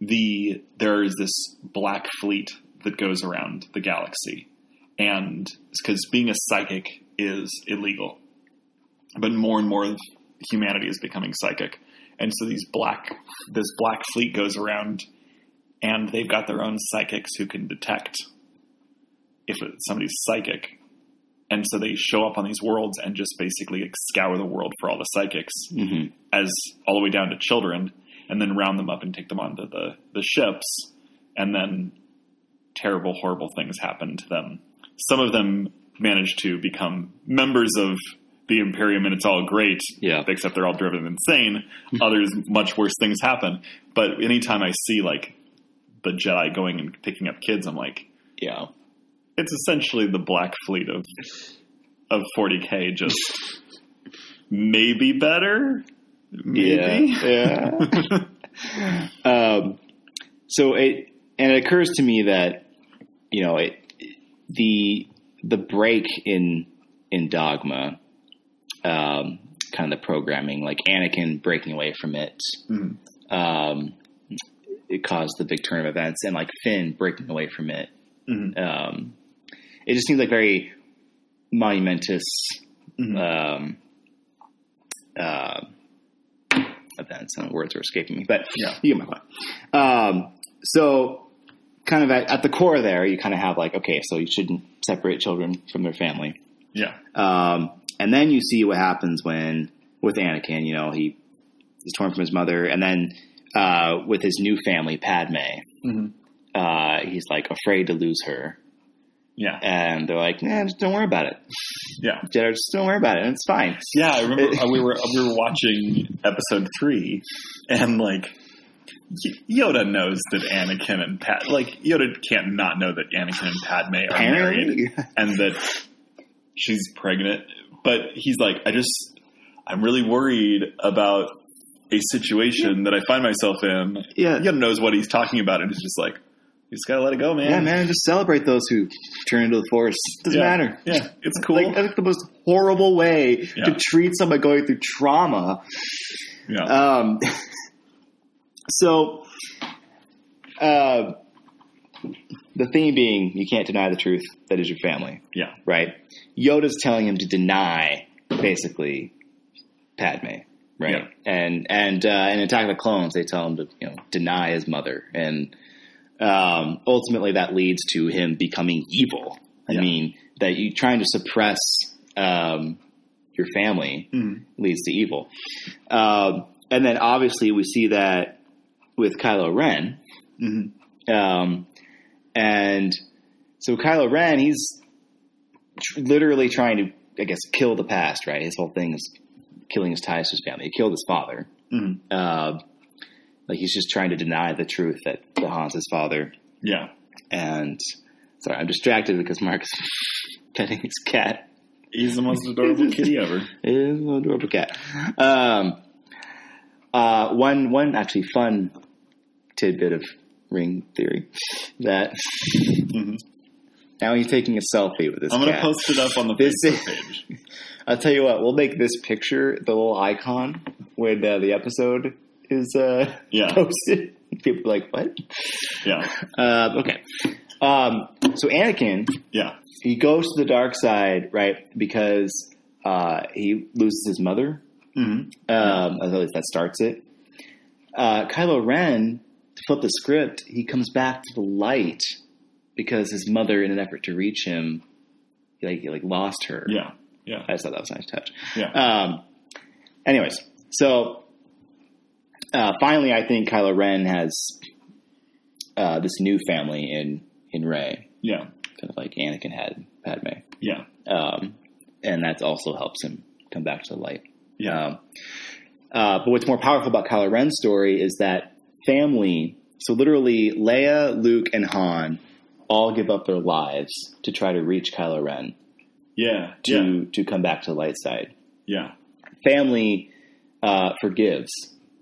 [SPEAKER 1] the there is this black fleet that goes around the galaxy, and because being a psychic is illegal, but more and more humanity is becoming psychic, and so these black this black fleet goes around, and they've got their own psychics who can detect if somebody's psychic. And so they show up on these worlds and just basically scour the world for all the psychics
[SPEAKER 4] hmm
[SPEAKER 1] as all the way down to children, and then round them up and take them onto the, the ships, and then terrible, horrible things happen to them. Some of them manage to become members of the Imperium, and it's all great,
[SPEAKER 4] Yeah.
[SPEAKER 1] except they're all driven insane. Others, much worse things happen. But anytime I see like the Jedi going and picking up kids, I'm like,
[SPEAKER 4] yeah,
[SPEAKER 1] it's essentially the Black Fleet of of 40k, just maybe better. Maybe.
[SPEAKER 4] Yeah, um, so it and it occurs to me that you know it the the break in in dogma, um, kind of the programming, like Anakin breaking away from it,
[SPEAKER 1] Mhm.
[SPEAKER 4] um, it caused the big turn of events, and like Finn breaking away from it.
[SPEAKER 1] Mhm.
[SPEAKER 4] Um, it just seems like very monumentous
[SPEAKER 1] Mhm.
[SPEAKER 4] um, uh, events. And words are escaping me, but
[SPEAKER 1] Yeah.
[SPEAKER 4] you get my point. Um, so, kind of at, at the core there, you kind of have like, okay, so you shouldn't separate children from their family.
[SPEAKER 1] yeah.
[SPEAKER 4] Um, and then you see what happens when with Anakin, you know, he is torn from his mother, and then uh, with his new family, Padme,
[SPEAKER 1] Mhm.
[SPEAKER 4] uh, he's like afraid to lose her,
[SPEAKER 1] Yeah.
[SPEAKER 4] and they're like, "Nah, just don't worry about it.
[SPEAKER 1] Yeah.
[SPEAKER 4] Jedi, just don't worry about it. It's fine."
[SPEAKER 1] Yeah, I remember we were we were watching episode three, and like Yoda knows that Anakin and Pat, like Yoda can't not know that Anakin and Padme are married and that she's pregnant. But he's like, I just, I'm really worried about a situation that I find myself in.
[SPEAKER 4] Yeah.
[SPEAKER 1] Yoda knows what he's talking about, and he's just like, you just gotta let it go, man.
[SPEAKER 4] Yeah, man, just celebrate those who turn into the Force. Doesn't
[SPEAKER 1] Yeah.
[SPEAKER 4] matter.
[SPEAKER 1] Yeah, it's cool.
[SPEAKER 4] Like that's the most horrible way
[SPEAKER 1] Yeah.
[SPEAKER 4] to treat somebody going through trauma.
[SPEAKER 1] yeah,
[SPEAKER 4] Um, so, uh, the theme being, you can't deny the truth. That is your family,
[SPEAKER 1] yeah,
[SPEAKER 4] right? Yoda's telling him to deny, basically, Padme, right?
[SPEAKER 1] Yeah.
[SPEAKER 4] And and uh, in Attack of the Clones, they tell him to you know deny his mother, and um, ultimately that leads to him becoming evil. I
[SPEAKER 1] Yeah.
[SPEAKER 4] mean, that you trying to suppress um, your family
[SPEAKER 1] Mhm.
[SPEAKER 4] leads to evil. Um, and then obviously we see that with Kylo Ren.
[SPEAKER 1] Mhm.
[SPEAKER 4] Um, and so Kylo Ren, he's tr- literally trying to, I guess, kill the past, right? His whole thing is killing his ties to his family. He killed his father.
[SPEAKER 1] Mhm.
[SPEAKER 4] Uh, like he's just trying to deny the truth that Han's his father.
[SPEAKER 1] yeah.
[SPEAKER 4] And sorry, I'm distracted because Mark's petting his cat.
[SPEAKER 1] He's the most adorable kitty ever.
[SPEAKER 4] Is an adorable cat. Um, uh, one one actually fun tidbit of ring theory that
[SPEAKER 1] Mhm.
[SPEAKER 4] now he's taking a selfie with this
[SPEAKER 1] I'm gonna
[SPEAKER 4] cat.
[SPEAKER 1] post it up on the
[SPEAKER 4] This
[SPEAKER 1] Facebook
[SPEAKER 4] is-
[SPEAKER 1] page.
[SPEAKER 4] I'll tell you what, we'll make this picture the little icon when uh, the episode is uh,
[SPEAKER 1] Yeah.
[SPEAKER 4] posted. People are like, what?
[SPEAKER 1] Yeah,
[SPEAKER 4] Uh, okay. Um, so Anakin,
[SPEAKER 1] yeah,
[SPEAKER 4] he goes to the dark side, right? Because uh, he loses his mother.
[SPEAKER 1] hmm
[SPEAKER 4] Um, At least that starts it. Uh, Kylo Ren, flip the script, he comes back to the light because his mother, in an effort to reach him, like like lost her.
[SPEAKER 1] yeah, yeah,
[SPEAKER 4] I just thought that was a nice touch.
[SPEAKER 1] yeah.
[SPEAKER 4] Um, anyways, so uh, finally, I think Kylo Ren has uh, this new family in in Rey.
[SPEAKER 1] yeah,
[SPEAKER 4] kind of like Anakin had Padme,
[SPEAKER 1] yeah,
[SPEAKER 4] um, and that also helps him come back to the light.
[SPEAKER 1] yeah,
[SPEAKER 4] Um, uh, but what's more powerful about Kylo Ren's story is that family. So literally, Leia, Luke, and Han all give up their lives to try to reach Kylo Ren
[SPEAKER 1] yeah,
[SPEAKER 4] to
[SPEAKER 1] yeah,
[SPEAKER 4] to come back to the light side.
[SPEAKER 1] yeah,
[SPEAKER 4] family uh, forgives.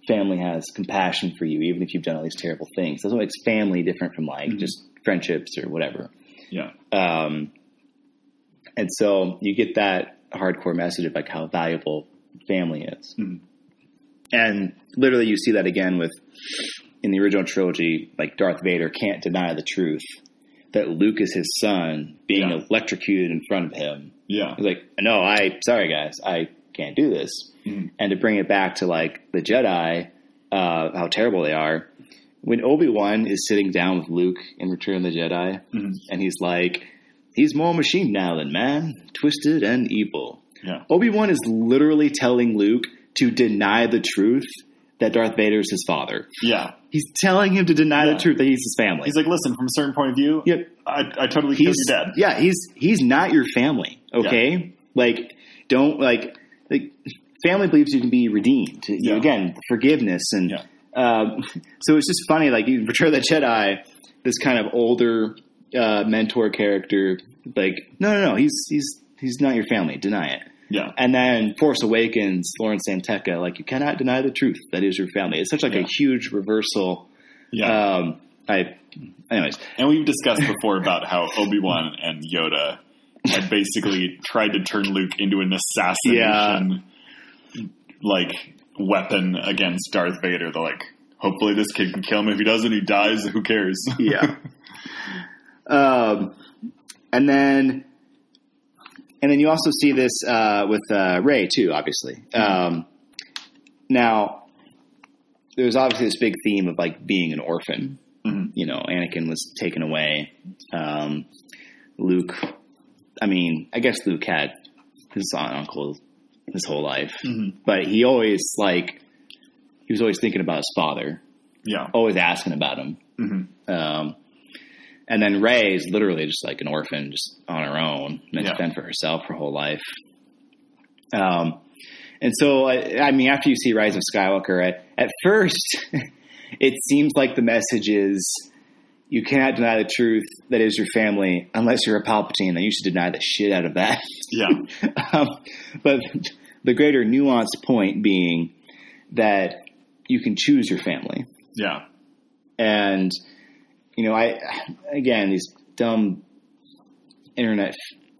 [SPEAKER 4] Family has compassion for you, even if you've done all these terrible things. That's what makes family different from like
[SPEAKER 1] Mhm.
[SPEAKER 4] just friendships or whatever.
[SPEAKER 1] yeah,
[SPEAKER 4] Um, and so you get that hardcore message of like how valuable family is.
[SPEAKER 1] Mhm.
[SPEAKER 4] And literally, you see that again with in the original trilogy. Like Darth Vader can't deny the truth that Luke is his son, being
[SPEAKER 1] Yeah.
[SPEAKER 4] electrocuted in front of him.
[SPEAKER 1] yeah,
[SPEAKER 4] He's like, no, I sorry guys, I can't do this.
[SPEAKER 1] Mhm.
[SPEAKER 4] And to bring it back to like the Jedi, uh, how terrible they are. When Obi Wan is sitting down with Luke in Return of the Jedi,
[SPEAKER 1] Mhm.
[SPEAKER 4] and he's like, he's more machine now than man, twisted and evil.
[SPEAKER 1] yeah,
[SPEAKER 4] Obi Wan is literally telling Luke to deny the truth that Darth Vader is his father.
[SPEAKER 1] yeah.
[SPEAKER 4] He's telling him to deny
[SPEAKER 1] Yeah.
[SPEAKER 4] the truth that he's his family.
[SPEAKER 1] He's like, listen, from a certain point of view,
[SPEAKER 4] Yep.
[SPEAKER 1] I, I totally killed
[SPEAKER 4] he's
[SPEAKER 1] your dad.
[SPEAKER 4] yeah he's he's not your family okay like don't like like family believes you can be redeemed
[SPEAKER 1] Yeah.
[SPEAKER 4] again forgiveness and
[SPEAKER 1] Yeah.
[SPEAKER 4] um, so it's just funny like you portray the Jedi this kind of older uh, mentor character like no no no he's he's he's not your family deny it
[SPEAKER 1] Yeah,
[SPEAKER 4] and then Force Awakens Lor San Tekka like you cannot deny the truth that is your family it's such like
[SPEAKER 1] Yeah.
[SPEAKER 4] a huge reversal
[SPEAKER 1] yeah.
[SPEAKER 4] um, I anyways
[SPEAKER 1] and we've discussed before about how Obi Wan and Yoda had basically tried to turn Luke into an assassination, like weapon against Darth Vader. They're like, hopefully this kid can kill him. If he doesn't, he dies. Who cares?
[SPEAKER 4] Yeah. um, and then, and then you also see this uh, with uh, Rey too. Obviously, um, now there's obviously this big theme of like being an orphan.
[SPEAKER 1] Mhm.
[SPEAKER 4] You know, Anakin was taken away. Um, Luke, I mean, I guess Luke had his aunt and uncle his whole life,
[SPEAKER 1] Mhm.
[SPEAKER 4] but he always like he was always thinking about his father,
[SPEAKER 1] Yeah.
[SPEAKER 4] always asking about him.
[SPEAKER 1] hmm
[SPEAKER 4] Um, and then Rey is literally just like an orphan, just on her own, meant
[SPEAKER 1] Yeah.
[SPEAKER 4] to fend for herself her whole life. Um, and so, I, I mean, after you see Rise of Skywalker, at, at first, it seems like the message is you cannot deny the truth that is your family unless you're a Palpatine, and you should deny the shit out of that.
[SPEAKER 1] Yeah.
[SPEAKER 4] um, but the greater nuanced point being that you can choose your family.
[SPEAKER 1] Yeah.
[SPEAKER 4] And, you know, I, again, these dumb internet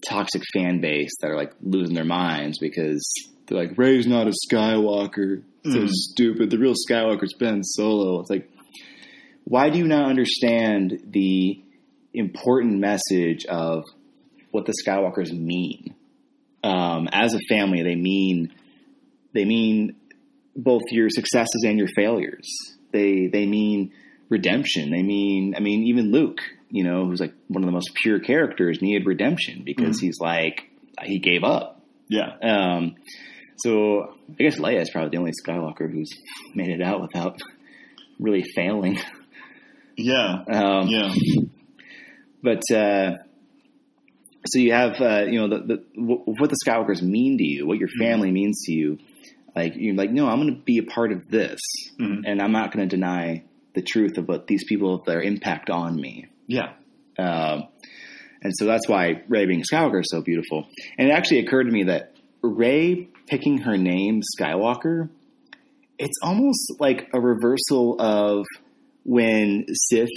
[SPEAKER 4] toxic fan base that are like losing their minds because they're like, Rey's not a Skywalker. So
[SPEAKER 1] Mhm.
[SPEAKER 4] stupid. The real Skywalker's Ben Solo. It's like, why do you not understand the important message of what the Skywalkers mean? Um, as a family, they mean they mean both your successes and your failures. They they mean redemption. They mean I mean even Luke, you know, who's like one of the most pure characters, needed redemption because he's like he gave up.
[SPEAKER 1] Yeah.
[SPEAKER 4] Um, so I guess Leia is probably the only Skywalker who's made it out without really failing.
[SPEAKER 1] Yeah.
[SPEAKER 4] Um,
[SPEAKER 1] Yeah.
[SPEAKER 4] But uh, so you have uh, you know the, the wh- what the Skywalkers mean to you, what your family means to you. Like you're like, no, I'm going to be a part of this,
[SPEAKER 1] Mhm.
[SPEAKER 4] and I'm not going to deny the truth of what these people their impact on me.
[SPEAKER 1] Yeah.
[SPEAKER 4] Um, and so that's why Rey being Skywalker is so beautiful. And it actually occurred to me that Rey picking her name Skywalker, it's almost like a reversal of when Sith,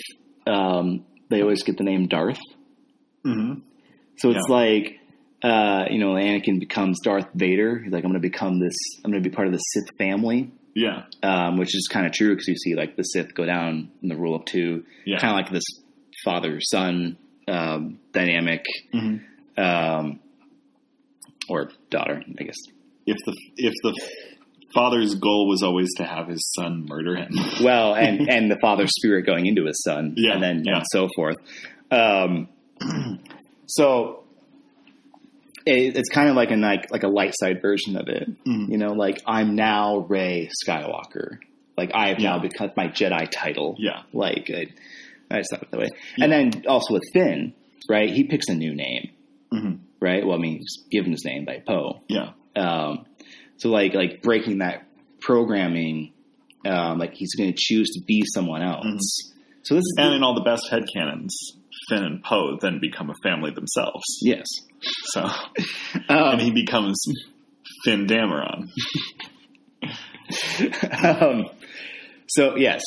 [SPEAKER 4] um, they always get the name Darth.
[SPEAKER 1] hmm
[SPEAKER 4] So it's
[SPEAKER 1] Yeah.
[SPEAKER 4] like, uh, you know, Anakin becomes Darth Vader. He's like, I'm going to become this, I'm going to be part of the Sith family.
[SPEAKER 1] Yeah.
[SPEAKER 4] Um, which is kind of true because you see like the Sith go down in the rule of two,
[SPEAKER 1] Yeah.
[SPEAKER 4] kind of like this father son um, dynamic,
[SPEAKER 1] hmm
[SPEAKER 4] um, or daughter, I guess.
[SPEAKER 1] If the if the father's goal was always to have his son murder him.
[SPEAKER 4] Well, and and the father's spirit going into his son,
[SPEAKER 1] Yeah,
[SPEAKER 4] and then
[SPEAKER 1] yeah.
[SPEAKER 4] and so forth. Um, so it, it's kind of like a like like a light side version of it.
[SPEAKER 1] Mhm.
[SPEAKER 4] You know, like I'm now Rey Skywalker. Like I have now become my Jedi title.
[SPEAKER 1] Yeah.
[SPEAKER 4] Like I, I just thought it that way. And then also with Finn, right? He picks a new name,
[SPEAKER 1] hmm
[SPEAKER 4] right? Well, I mean, he's given his name by Poe.
[SPEAKER 1] Yeah.
[SPEAKER 4] Um, so like like breaking that programming, um, like he's going to choose to be someone else. So this is
[SPEAKER 1] And in all the best headcanons, Finn and Poe then become a family themselves.
[SPEAKER 4] yes,
[SPEAKER 1] So
[SPEAKER 4] um,
[SPEAKER 1] and he becomes Finn Dameron.
[SPEAKER 4] um, so yes,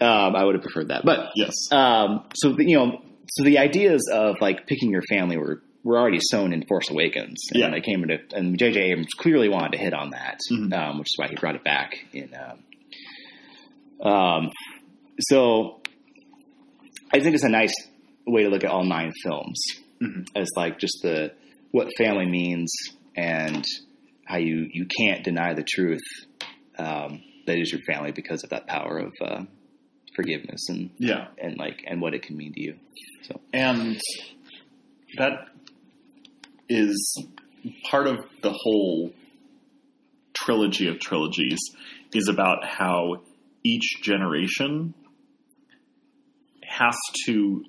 [SPEAKER 4] um, I would have preferred that, but
[SPEAKER 1] Yes.
[SPEAKER 4] um, so the, you know, so the ideas of like picking your family were were already sown in Force Awakens, and
[SPEAKER 1] Yeah.
[SPEAKER 4] they came into and J.J. Abrams clearly wanted to hit on that,
[SPEAKER 1] Mhm.
[SPEAKER 4] um, which is why he brought it back in. Um, um, so I think it's a nice way to look at all nine films
[SPEAKER 1] Mhm.
[SPEAKER 4] as like just the what family means and how you you can't deny the truth um, that is your family because of that power of uh, forgiveness and
[SPEAKER 1] Yeah.
[SPEAKER 4] and like and what it can mean to you. So
[SPEAKER 1] And that is part of the whole trilogy of trilogies is about how each generation has to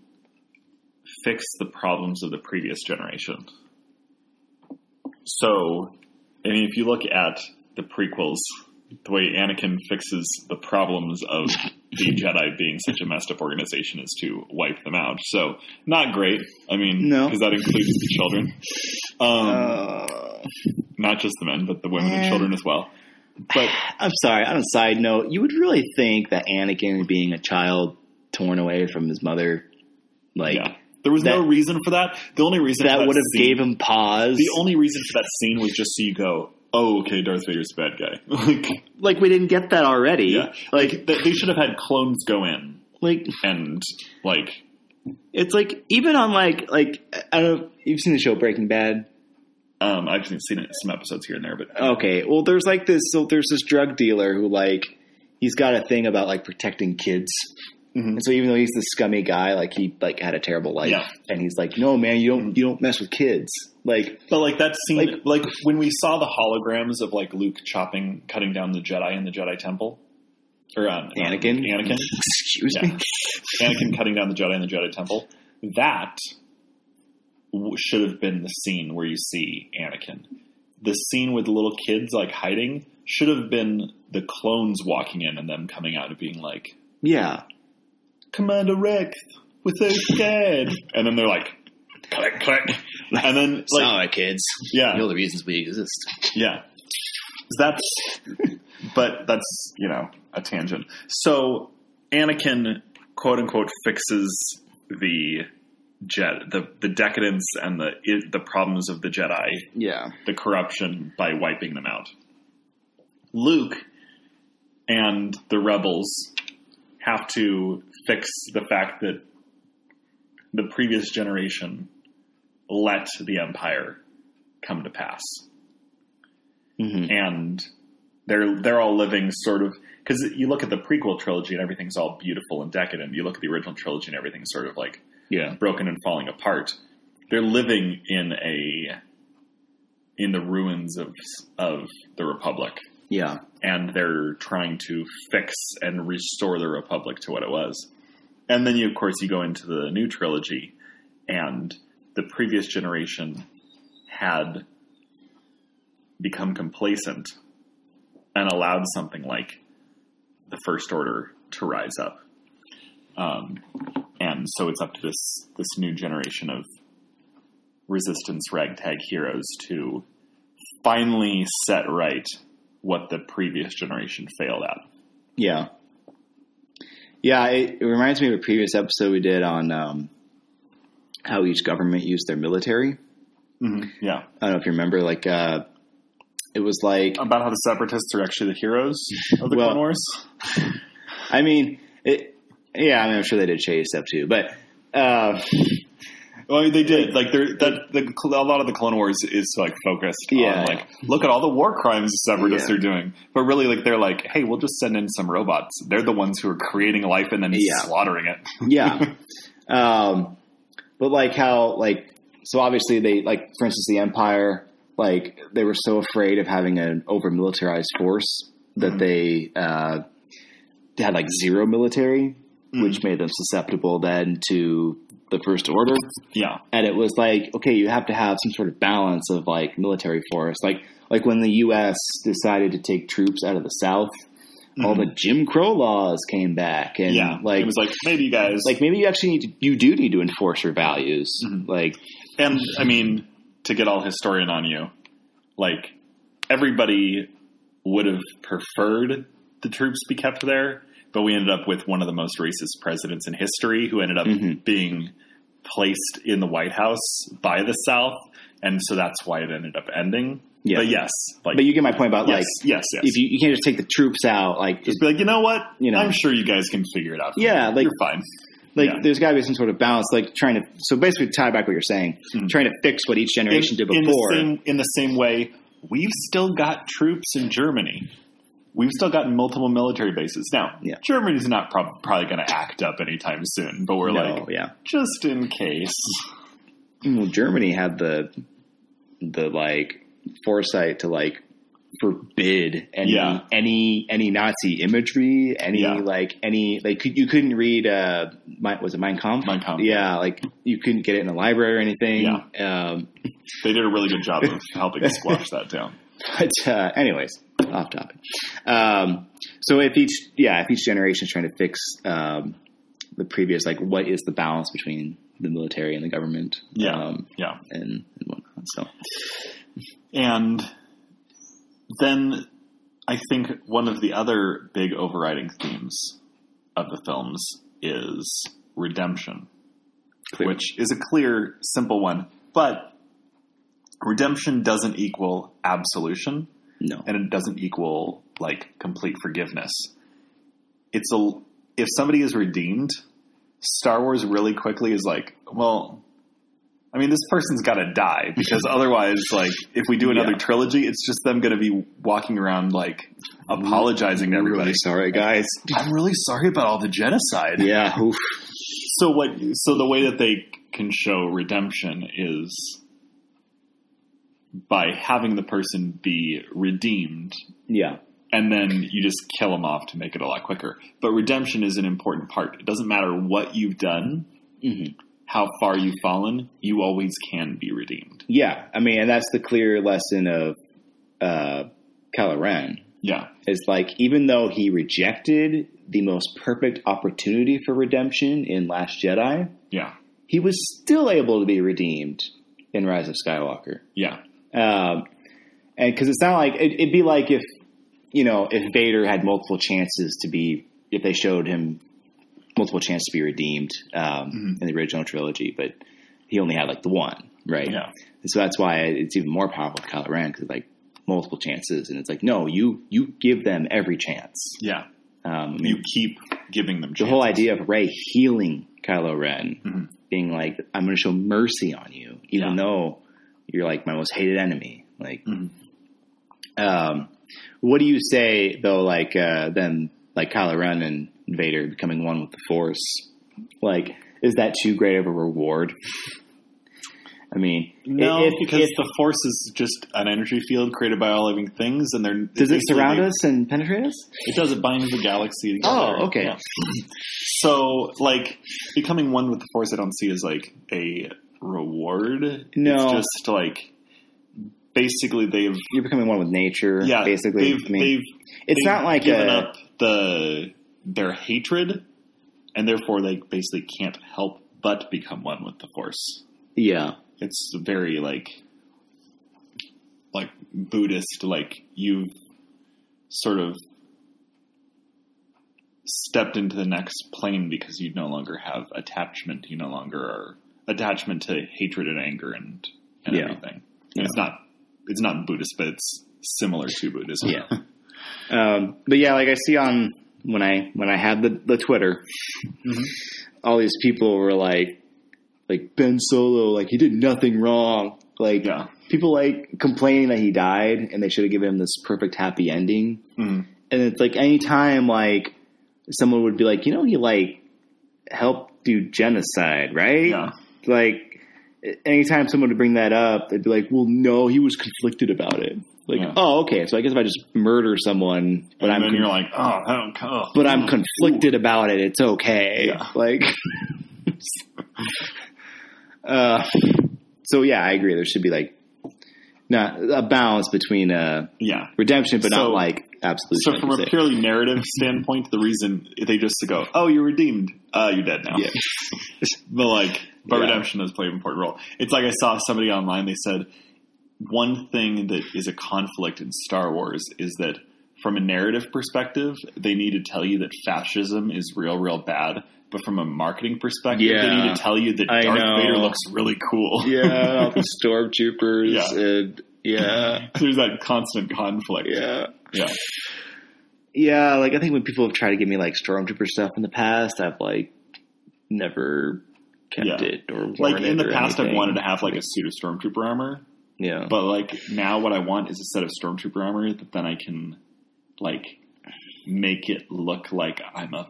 [SPEAKER 1] fix the problems of the previous generation. So, I mean, if you look at the prequels, the way Anakin fixes the problems of the Jedi being such a messed up organization is to wipe them out. So, not great. I mean,
[SPEAKER 4] No.
[SPEAKER 1] because that includes the children. Um,
[SPEAKER 4] uh,
[SPEAKER 1] not just the men, but the women and
[SPEAKER 4] Eh.
[SPEAKER 1] children as well. But
[SPEAKER 4] I'm sorry. On a side note, you would really think that Anakin being a child torn away from his mother, like
[SPEAKER 1] yeah, there was no reason for that. The only reason for
[SPEAKER 4] that would have
[SPEAKER 1] scene-
[SPEAKER 4] gave him pause.
[SPEAKER 1] The only reason for that scene was just so you go, "Oh, okay, Darth Vader's a bad guy." like,
[SPEAKER 4] like we didn't get that already.
[SPEAKER 1] yeah, like they, they should have had clones go in
[SPEAKER 4] Like
[SPEAKER 1] and like,
[SPEAKER 4] it's like even on like like I don't know. You've seen the show Breaking Bad.
[SPEAKER 1] um, I've seen it some episodes here and there, but
[SPEAKER 4] Okay, well, there's like this. So there's this drug dealer who like he's got a thing about like protecting kids.
[SPEAKER 1] Mhm.
[SPEAKER 4] And so even though he's this scummy guy, like he like had a terrible life,
[SPEAKER 1] Yeah.
[SPEAKER 4] and he's like, no man, you don't you don't mess with kids. Like
[SPEAKER 1] But like that scene,
[SPEAKER 4] Like-
[SPEAKER 1] like, when we saw the holograms of like Luke chopping, cutting down the Jedi in the Jedi Temple, or um,
[SPEAKER 4] Anakin,
[SPEAKER 1] Anakin,
[SPEAKER 4] excuse
[SPEAKER 1] Yeah.
[SPEAKER 4] me.
[SPEAKER 1] Anakin cutting down the Jedi in the Jedi Temple. That w- should have been the scene where you see Anakin. The scene with the little kids like hiding should have been the clones walking in and them coming out and being like,
[SPEAKER 4] Yeah.
[SPEAKER 1] Commander Rex, we're so scared. and then they're like, click, click. And then, like,
[SPEAKER 4] Sorry, kids.
[SPEAKER 1] yeah.
[SPEAKER 4] You know the reasons we exist.
[SPEAKER 1] Yeah. That's, but that's, you know, a tangent. So Anakin, quote unquote, fixes the jet, the, the decadence and the, the problems of the Jedi,
[SPEAKER 4] Yeah.
[SPEAKER 1] the corruption by wiping them out. Luke and the rebels have to fix the fact that the previous generation let the empire come to pass
[SPEAKER 4] hmm
[SPEAKER 1] and they're they're all living sort of because you look at the prequel trilogy and everything's all beautiful and decadent. You look at the original trilogy and everything's sort of like
[SPEAKER 4] Yeah.
[SPEAKER 1] broken and falling apart. They're living in a in the ruins of of the republic,
[SPEAKER 4] Yeah.
[SPEAKER 1] And they're trying to fix and restore the republic to what it was. And then you, of course, you go into the new trilogy, and the previous generation had become complacent and allowed something like the First Order to rise up. Um, and so it's up to this this new generation of resistance ragtag heroes to finally set right what the previous generation failed at.
[SPEAKER 4] Yeah. Yeah, it, it reminds me of a previous episode we did on um, how each government used their military.
[SPEAKER 1] Mm-hmm. Yeah,
[SPEAKER 4] I don't know if you remember, like, uh, it was like,
[SPEAKER 1] about how the separatists are actually the heroes of the
[SPEAKER 4] Well-
[SPEAKER 1] Clone Wars.
[SPEAKER 4] I mean, it, yeah, I mean, I'm sure they did shady stuff too, but, uh,
[SPEAKER 1] Well, they did. Like, that the, a lot of the Clone Wars is like focused
[SPEAKER 4] Yeah.
[SPEAKER 1] on like, look at all the war crimes the separatists
[SPEAKER 4] Yeah.
[SPEAKER 1] are doing. But really, like, they're like, hey, we'll just send in some robots. They're the ones who are creating life and then
[SPEAKER 4] Yeah.
[SPEAKER 1] slaughtering it.
[SPEAKER 4] yeah. um, but like how, like, so obviously they, like, for instance, the Empire, like, they were so afraid of having an over militarized force that
[SPEAKER 1] Mhm.
[SPEAKER 4] they, uh, they had like zero military,
[SPEAKER 1] Mm.
[SPEAKER 4] which made them susceptible then to the First Order.
[SPEAKER 1] Yeah,
[SPEAKER 4] and it was like okay you have to have some sort of balance of like military force like like when the US decided to take troops out of the south all the Jim Crow laws came back and
[SPEAKER 1] Mm-hmm. yeah.
[SPEAKER 4] like
[SPEAKER 1] it was like maybe you guys
[SPEAKER 4] like maybe you actually need to you do need to enforce your values
[SPEAKER 1] Mhm.
[SPEAKER 4] like
[SPEAKER 1] And I mean, to get all historian on you, like everybody would have preferred the troops be kept there, but we ended up with one of the most racist presidents in history who ended up
[SPEAKER 4] Mhm.
[SPEAKER 1] being placed in the White House by the South, and so that's why it ended up ending.
[SPEAKER 4] Yeah.
[SPEAKER 1] But yes, like
[SPEAKER 4] but you get my point about
[SPEAKER 1] yes,
[SPEAKER 4] like
[SPEAKER 1] yes, yes.
[SPEAKER 4] if you, you can't just take the troops out like
[SPEAKER 1] just be like, you know what?
[SPEAKER 4] You know.
[SPEAKER 1] I'm sure you guys can figure it out.
[SPEAKER 4] Yeah, like-
[SPEAKER 1] you're fine.
[SPEAKER 4] like
[SPEAKER 1] Yeah.
[SPEAKER 4] there's got to be some sort of balance like trying to so basically tie back what you're saying
[SPEAKER 1] Mhm.
[SPEAKER 4] trying to fix what each generation did
[SPEAKER 1] in
[SPEAKER 4] before
[SPEAKER 1] the same in the same way, we've still got troops in Germany. We've still got multiple military bases. Now,
[SPEAKER 4] Yeah.
[SPEAKER 1] Germany's not prob- probably going to act up anytime soon, but we're
[SPEAKER 4] no,
[SPEAKER 1] like,
[SPEAKER 4] yeah
[SPEAKER 1] just in case.
[SPEAKER 4] well, Germany had the the like foresight to like forbid any
[SPEAKER 1] Yeah.
[SPEAKER 4] any any Nazi imagery, any
[SPEAKER 1] Yeah.
[SPEAKER 4] like any like could, you couldn't read uh my, was it Mein Kampf?
[SPEAKER 1] Mein Kampf.
[SPEAKER 4] Yeah, like you couldn't get it in the library or anything.
[SPEAKER 1] Yeah.
[SPEAKER 4] Um,
[SPEAKER 1] They did a really good job of helping squash that down.
[SPEAKER 4] but uh, anyways, off topic. Um, so if each yeah if each generation is trying to fix um, the previous like what is the balance between the military and the government?
[SPEAKER 1] Yeah.
[SPEAKER 4] um,
[SPEAKER 1] Yeah.
[SPEAKER 4] and, and whatnot. So
[SPEAKER 1] And then I think one of the other big overriding themes of the films is redemption,
[SPEAKER 4] Clear.
[SPEAKER 1] which is a clear, simple one. But redemption doesn't equal absolution,
[SPEAKER 4] no,
[SPEAKER 1] and it doesn't equal like complete forgiveness. It's a if somebody is redeemed, Star Wars really quickly is like, well, I mean, this person's got to die because otherwise, like, if we do another
[SPEAKER 4] Yeah.
[SPEAKER 1] trilogy, it's just them going to be walking around like apologizing to everybody.
[SPEAKER 4] really sorry guys.
[SPEAKER 1] I'm really sorry about all the genocide.
[SPEAKER 4] Yeah.
[SPEAKER 1] So what? So the way that they can show redemption is by having the person be redeemed
[SPEAKER 4] yeah,
[SPEAKER 1] and then you just kill them off to make it a lot quicker. But redemption is an important part. It doesn't matter what you've done,
[SPEAKER 4] Mhm.
[SPEAKER 1] how far you've fallen, you always can be redeemed.
[SPEAKER 4] yeah. I mean, and that's the clear lesson of uh, Kylo Ren.
[SPEAKER 1] Yeah.
[SPEAKER 4] It's like even though he rejected the most perfect opportunity for redemption in Last Jedi,
[SPEAKER 1] Yeah.
[SPEAKER 4] he was still able to be redeemed in Rise of Skywalker.
[SPEAKER 1] Yeah.
[SPEAKER 4] Um, and because it's not like it, it'd be like if you know if Vader had multiple chances to be if they showed him multiple chances to be redeemed um,
[SPEAKER 1] Mhm.
[SPEAKER 4] in the original trilogy, but he only had like the one, right?
[SPEAKER 1] Yeah.
[SPEAKER 4] And so that's why it's even more powerful with Kylo Ren because like multiple chances, and it's like no, you you give them every chance.
[SPEAKER 1] Yeah.
[SPEAKER 4] Um, I mean,
[SPEAKER 1] You keep giving them
[SPEAKER 4] the whole idea of Rey healing Kylo Ren,
[SPEAKER 1] Mhm.
[SPEAKER 4] being like, "I'm going to show mercy on you, even
[SPEAKER 1] Yeah.
[SPEAKER 4] though you're like my most hated enemy." Like,
[SPEAKER 1] Mhm.
[SPEAKER 4] um, what do you say though? Like uh, them, like Kylo Ren and Vader becoming one with the Force. Like, is that too great of a reward? I mean,
[SPEAKER 1] No,
[SPEAKER 4] if,
[SPEAKER 1] because
[SPEAKER 4] if-
[SPEAKER 1] the force is just an energy field created by all living things, and they're
[SPEAKER 4] does it surround us and penetrate us?
[SPEAKER 1] It does. It binds the galaxy together.
[SPEAKER 4] Oh, okay.
[SPEAKER 1] Yeah. So, like, becoming one with the Force, I don't see as like a reward.
[SPEAKER 4] No.
[SPEAKER 1] it's just like basically they've
[SPEAKER 4] You're becoming one with nature.
[SPEAKER 1] yeah
[SPEAKER 4] basically.
[SPEAKER 1] they've
[SPEAKER 4] I mean,
[SPEAKER 1] they've
[SPEAKER 4] it's
[SPEAKER 1] they've
[SPEAKER 4] not like
[SPEAKER 1] given
[SPEAKER 4] a,
[SPEAKER 1] up the their hatred, and therefore they basically can't help but become one with the Force.
[SPEAKER 4] yeah.
[SPEAKER 1] It's very like like Buddhist, like you've sort of stepped into the next plane because you no longer have attachment. You no longer are attachment to hatred and anger and, and
[SPEAKER 4] Yeah.
[SPEAKER 1] everything. And It's not it's not Buddhist, but it's similar to Buddhism.
[SPEAKER 4] Yeah. Um, but yeah, like I see on when I when I had the the Twitter,
[SPEAKER 1] Mhm.
[SPEAKER 4] all these people were like, like Ben Solo, like he did nothing wrong. Like
[SPEAKER 1] Yeah.
[SPEAKER 4] people like complaining that he died and they should have given him this perfect happy ending.
[SPEAKER 1] Mhm.
[SPEAKER 4] And it's like anytime like someone would be like, you know, he like helped do genocide, right?
[SPEAKER 1] Yeah.
[SPEAKER 4] Like anytime someone would bring that up, they'd be like, well, no, he was conflicted about it. Like,
[SPEAKER 1] Yeah.
[SPEAKER 4] oh, okay, so I guess if I just murder someone, but
[SPEAKER 1] and
[SPEAKER 4] I'm
[SPEAKER 1] then
[SPEAKER 4] con-
[SPEAKER 1] you're like, oh, I don't oh,
[SPEAKER 4] but I'm
[SPEAKER 1] oh,
[SPEAKER 4] conflicted about it. It's okay.
[SPEAKER 1] Yeah.
[SPEAKER 4] Like, uh, so yeah, I agree. There should be like not a balance between uh,
[SPEAKER 1] Yeah.
[SPEAKER 4] redemption, but not like absolute.
[SPEAKER 1] So from a purely narrative standpoint, the reason they just go, "Oh, you're redeemed. Uh, you're dead now."
[SPEAKER 4] Yeah.
[SPEAKER 1] but like, but
[SPEAKER 4] Yeah.
[SPEAKER 1] redemption does play an important role. It's like I saw somebody online. They said one thing that is a conflict in Star Wars is that from a narrative perspective, they need to tell you that fascism is real, real bad. But from a marketing perspective, they need to tell you that
[SPEAKER 4] I
[SPEAKER 1] Darth
[SPEAKER 4] know.
[SPEAKER 1] Vader looks really cool.
[SPEAKER 4] yeah, the stormtroopers
[SPEAKER 1] Yeah.
[SPEAKER 4] and yeah,
[SPEAKER 1] There's that constant conflict.
[SPEAKER 4] yeah.
[SPEAKER 1] Yeah.
[SPEAKER 4] Yeah, like I think when people have tried to give me like stormtrooper stuff in the past, I've like never kept
[SPEAKER 1] Yeah.
[SPEAKER 4] it or
[SPEAKER 1] Like in the past, I've wanted to have like a suit of stormtrooper armor.
[SPEAKER 4] Yeah,
[SPEAKER 1] But like now, what I want is a set of stormtrooper armor that then I can like make it look like I'm a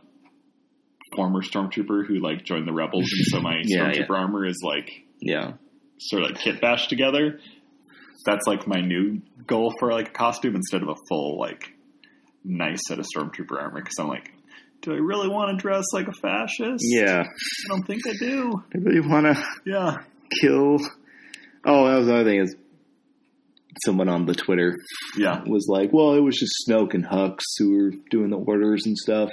[SPEAKER 1] former stormtrooper who like joined the rebels, and so my
[SPEAKER 4] Yeah,
[SPEAKER 1] stormtrooper armor is like
[SPEAKER 4] yeah,
[SPEAKER 1] sort of like kit bashed together. That's like my new goal for like a costume instead of a full like nice set of stormtrooper armor because I'm like, do I really want to dress like a fascist?
[SPEAKER 4] yeah.
[SPEAKER 1] I don't think I do.
[SPEAKER 4] I really want to
[SPEAKER 1] Yeah,
[SPEAKER 4] kill. Oh, that was another thing is someone on the Twitter
[SPEAKER 1] yeah,
[SPEAKER 4] was like, "Well, it was just Snoke and Hux who were doing the orders and stuff."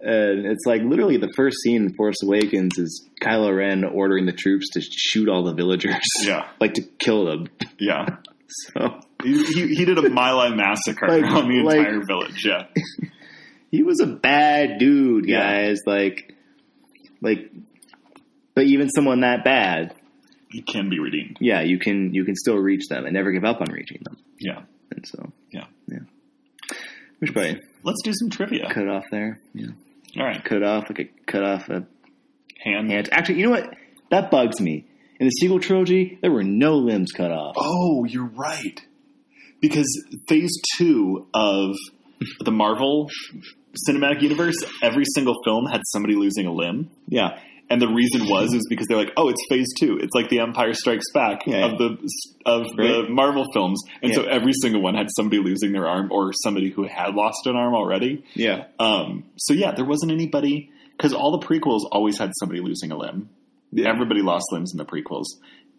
[SPEAKER 4] And it's like literally the first scene in Force Awakens is Kylo Ren ordering the troops to shoot all the villagers,
[SPEAKER 1] yeah,
[SPEAKER 4] like to kill them.
[SPEAKER 1] yeah.
[SPEAKER 4] So
[SPEAKER 1] He, he, he did a My Lai massacre
[SPEAKER 4] Like-
[SPEAKER 1] on the
[SPEAKER 4] like-
[SPEAKER 1] entire village. Yeah,
[SPEAKER 4] he was a bad dude,
[SPEAKER 1] Yeah.
[SPEAKER 4] guys. Like, like, but even someone that bad,
[SPEAKER 1] he can be redeemed.
[SPEAKER 4] yeah, you can you can still reach them and never give up on reaching them.
[SPEAKER 1] Yeah.
[SPEAKER 4] And so,
[SPEAKER 1] Yeah.
[SPEAKER 4] yeah. Should probably
[SPEAKER 1] Let's do some trivia.
[SPEAKER 4] cut off there. Yeah,
[SPEAKER 1] All right,
[SPEAKER 4] cut off like a cut off a
[SPEAKER 1] hand.
[SPEAKER 4] hand. Actually, you know what? That bugs me. In the sequel trilogy, there were no limbs cut off.
[SPEAKER 1] Oh, you're right. Because phase two of the Marvel cinematic universe, every single film had somebody losing a limb.
[SPEAKER 4] Yeah,
[SPEAKER 1] And the reason was is because they're like, oh, it's phase two. It's like the Empire Strikes Back
[SPEAKER 4] Yeah.
[SPEAKER 1] of the of the Marvel films, and so every single one had somebody losing their arm or somebody who had lost an arm already.
[SPEAKER 4] yeah,
[SPEAKER 1] Um, so yeah, there wasn't anybody because all the prequels always had somebody losing a limb.
[SPEAKER 4] Yeah.
[SPEAKER 1] Everybody lost limbs in the prequels.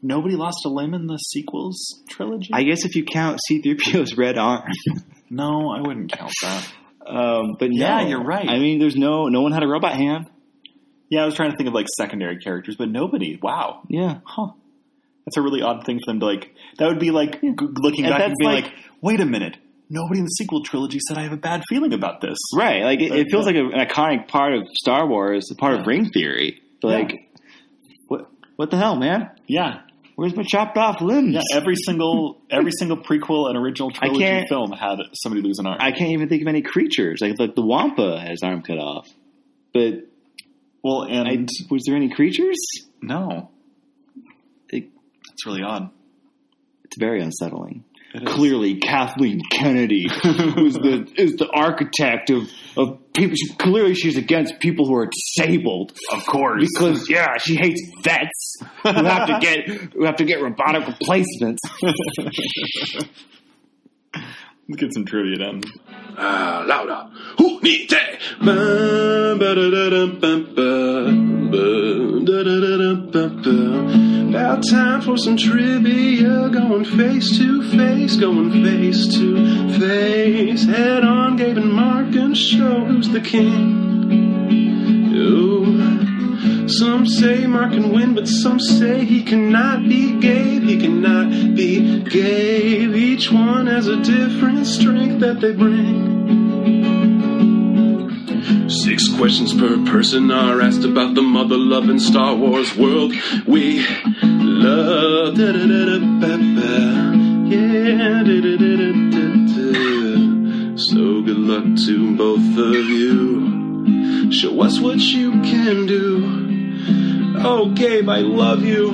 [SPEAKER 1] Nobody lost a limb in the sequels trilogy.
[SPEAKER 4] I guess if you count C-3PO's red arm,
[SPEAKER 1] No, I wouldn't count that.
[SPEAKER 4] Um, but
[SPEAKER 1] Yeah,
[SPEAKER 4] no.
[SPEAKER 1] you're right.
[SPEAKER 4] I mean, there's no no one had a robot hand.
[SPEAKER 1] Yeah, I was trying to think of like secondary characters, but nobody. Wow.
[SPEAKER 4] Yeah,
[SPEAKER 1] Huh. That's a really odd thing for them to like. That would be like g- looking
[SPEAKER 4] And
[SPEAKER 1] back and being
[SPEAKER 4] like-
[SPEAKER 1] like, wait a minute. Nobody in the sequel trilogy said I have a bad feeling about this.
[SPEAKER 4] right. Like it, it feels
[SPEAKER 1] Yeah.
[SPEAKER 4] like a, an iconic part of Star Wars, a part of ring theory. Like, what what the hell, man?
[SPEAKER 1] Yeah.
[SPEAKER 4] Where's my chopped off limbs?
[SPEAKER 1] Yeah. Every single every single prequel and original trilogy film had somebody lose an arm.
[SPEAKER 4] I can't even think of any creatures. Like, like the Wampa has arm cut off, but
[SPEAKER 1] well, and
[SPEAKER 4] I, was there any creatures?
[SPEAKER 1] no,
[SPEAKER 4] It,
[SPEAKER 1] it's really odd.
[SPEAKER 4] it's very unsettling.
[SPEAKER 1] It.
[SPEAKER 4] Clearly, Kathleen Kennedy was the is the architect of of people. She, clearly, she's against people who are disabled.
[SPEAKER 1] Of course.
[SPEAKER 4] Because yeah, she hates vets who have to get who have to get robotic replacements.
[SPEAKER 1] Let's get some trivia done.
[SPEAKER 5] Ah, louder. Who needs it? Now time for some trivia. Going face to face, going face to face. Head on, Gabe and Mark, and show who's the king. Some say Mark can win, but some say he cannot be Gabe. He cannot be Gabe. Each one has a different strength that they bring. Six questions per person are asked about the mother loving Star Wars world we love. Yeah. So good luck to both of you. Show us what you can do. Oh, Gabe, I love you.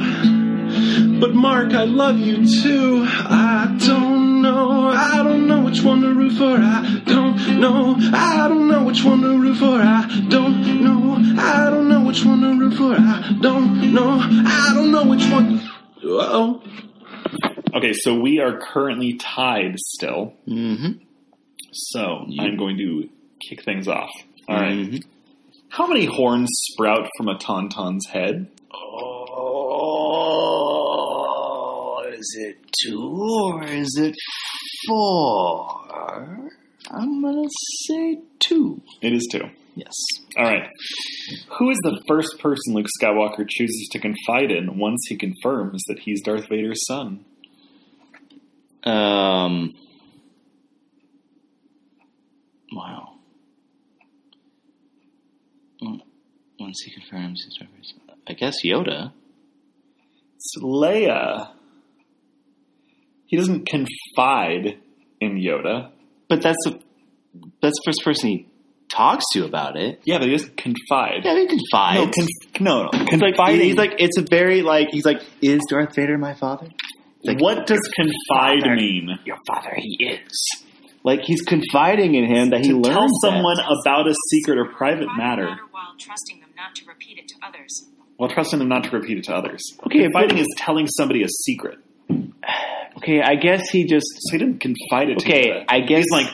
[SPEAKER 5] But Mark, I love you too. I don't know. I don't know which one to root for. I don't know. I don't know which one to root for. I don't know. I don't know which one to root for. I don't know. I don't know which one. Oh.
[SPEAKER 1] Okay, so we are currently tied still.
[SPEAKER 4] Mm-hmm.
[SPEAKER 1] So I'm going to kick things off. All right. How many horns sprout from a tauntaun's head?
[SPEAKER 4] Oh, is it two or is it four? I'm gonna say two.
[SPEAKER 1] It is two.
[SPEAKER 4] Yes.
[SPEAKER 1] All right. Who is the first person Luke Skywalker chooses to confide in once he confirms that he's Darth Vader's son?
[SPEAKER 4] Um. Wow. Mm, Once he confirms his reference, I guess Yoda.
[SPEAKER 1] It's Leia. He doesn't confide in Yoda.
[SPEAKER 4] But that's the that's the first person he talks to about it.
[SPEAKER 1] Yeah, but he doesn't confide.
[SPEAKER 4] Yeah, he confides.
[SPEAKER 1] No, conf- no, no.
[SPEAKER 4] He's like,
[SPEAKER 1] Confiding.
[SPEAKER 4] he's like, it's a very like, he's like, is Darth Vader my father? like-
[SPEAKER 1] what does confide
[SPEAKER 4] Father.
[SPEAKER 1] mean?
[SPEAKER 4] Your father, he is. Like he's confiding in him that he
[SPEAKER 1] to
[SPEAKER 4] learns
[SPEAKER 1] tell
[SPEAKER 4] that.
[SPEAKER 1] someone about a secret or private matter
[SPEAKER 6] while trusting them not to repeat it to others.
[SPEAKER 1] while trusting them not to repeat it to others.
[SPEAKER 4] Okay,
[SPEAKER 1] confiding
[SPEAKER 4] but-
[SPEAKER 1] is telling somebody a secret.
[SPEAKER 4] Okay, I guess he just.
[SPEAKER 1] So he didn't confide it to
[SPEAKER 4] Okay,
[SPEAKER 1] Yoda.
[SPEAKER 4] I guess
[SPEAKER 1] He's like,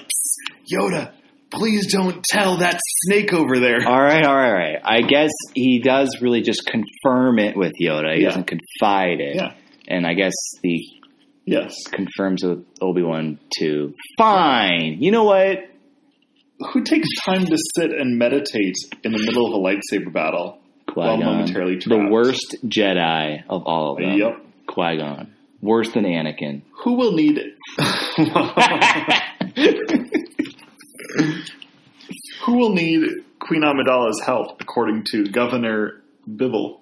[SPEAKER 1] Yoda, please don't tell that snake over there.
[SPEAKER 4] All right, all right, all right. I guess he does really just confirm it with Yoda. He
[SPEAKER 1] Yeah.
[SPEAKER 4] doesn't confide it.
[SPEAKER 1] Yeah.
[SPEAKER 4] And I guess the
[SPEAKER 1] Yes.
[SPEAKER 4] confirms with Obi Wan too. Fine. You know what?
[SPEAKER 1] Who takes time to sit and meditate in the middle of a lightsaber battle while
[SPEAKER 4] Qui-Gon,
[SPEAKER 1] momentarily
[SPEAKER 4] the worst Jedi of all of them.
[SPEAKER 1] Yep.
[SPEAKER 4] Qui Gon, worse than Anakin.
[SPEAKER 1] Who will need it? Who will need Queen Amidala's help, according to Governor Bibble?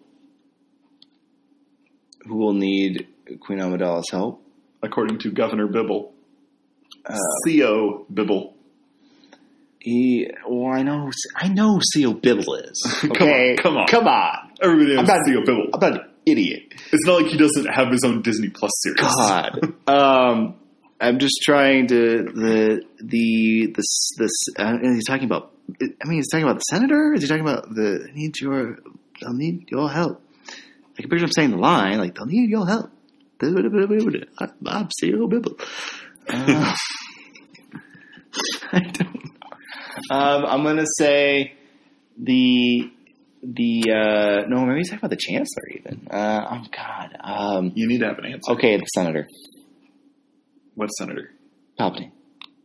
[SPEAKER 4] Who will need Queen Amidala's help?
[SPEAKER 1] According to Governor Bibble.
[SPEAKER 4] Uh,
[SPEAKER 1] Sio Bibble.
[SPEAKER 4] He. Well, I know. I know. who Sio Bibble is.
[SPEAKER 1] Come on,
[SPEAKER 4] Okay,
[SPEAKER 1] come on.
[SPEAKER 4] come on.
[SPEAKER 1] Everybody knows
[SPEAKER 4] I'm not-
[SPEAKER 1] Sio Bibble.
[SPEAKER 4] I'm not an idiot.
[SPEAKER 1] It's not like he doesn't have his own Disney Plus series.
[SPEAKER 4] God. um, I'm just trying to the the this this. Uh, and he's talking about. I mean, he's talking about the senator. Is he talking about the? I need your. I'll need your help. I can picture him saying the line like, "They'll need your help." I'm Cyril Bibble. Uh, I don't know. Um, I'm gonna say the the uh, no, maybe talking about the chancellor even. Uh, oh God. Um,
[SPEAKER 1] You need to have an answer.
[SPEAKER 4] okay, the senator
[SPEAKER 1] What senator?
[SPEAKER 4] Palpatine.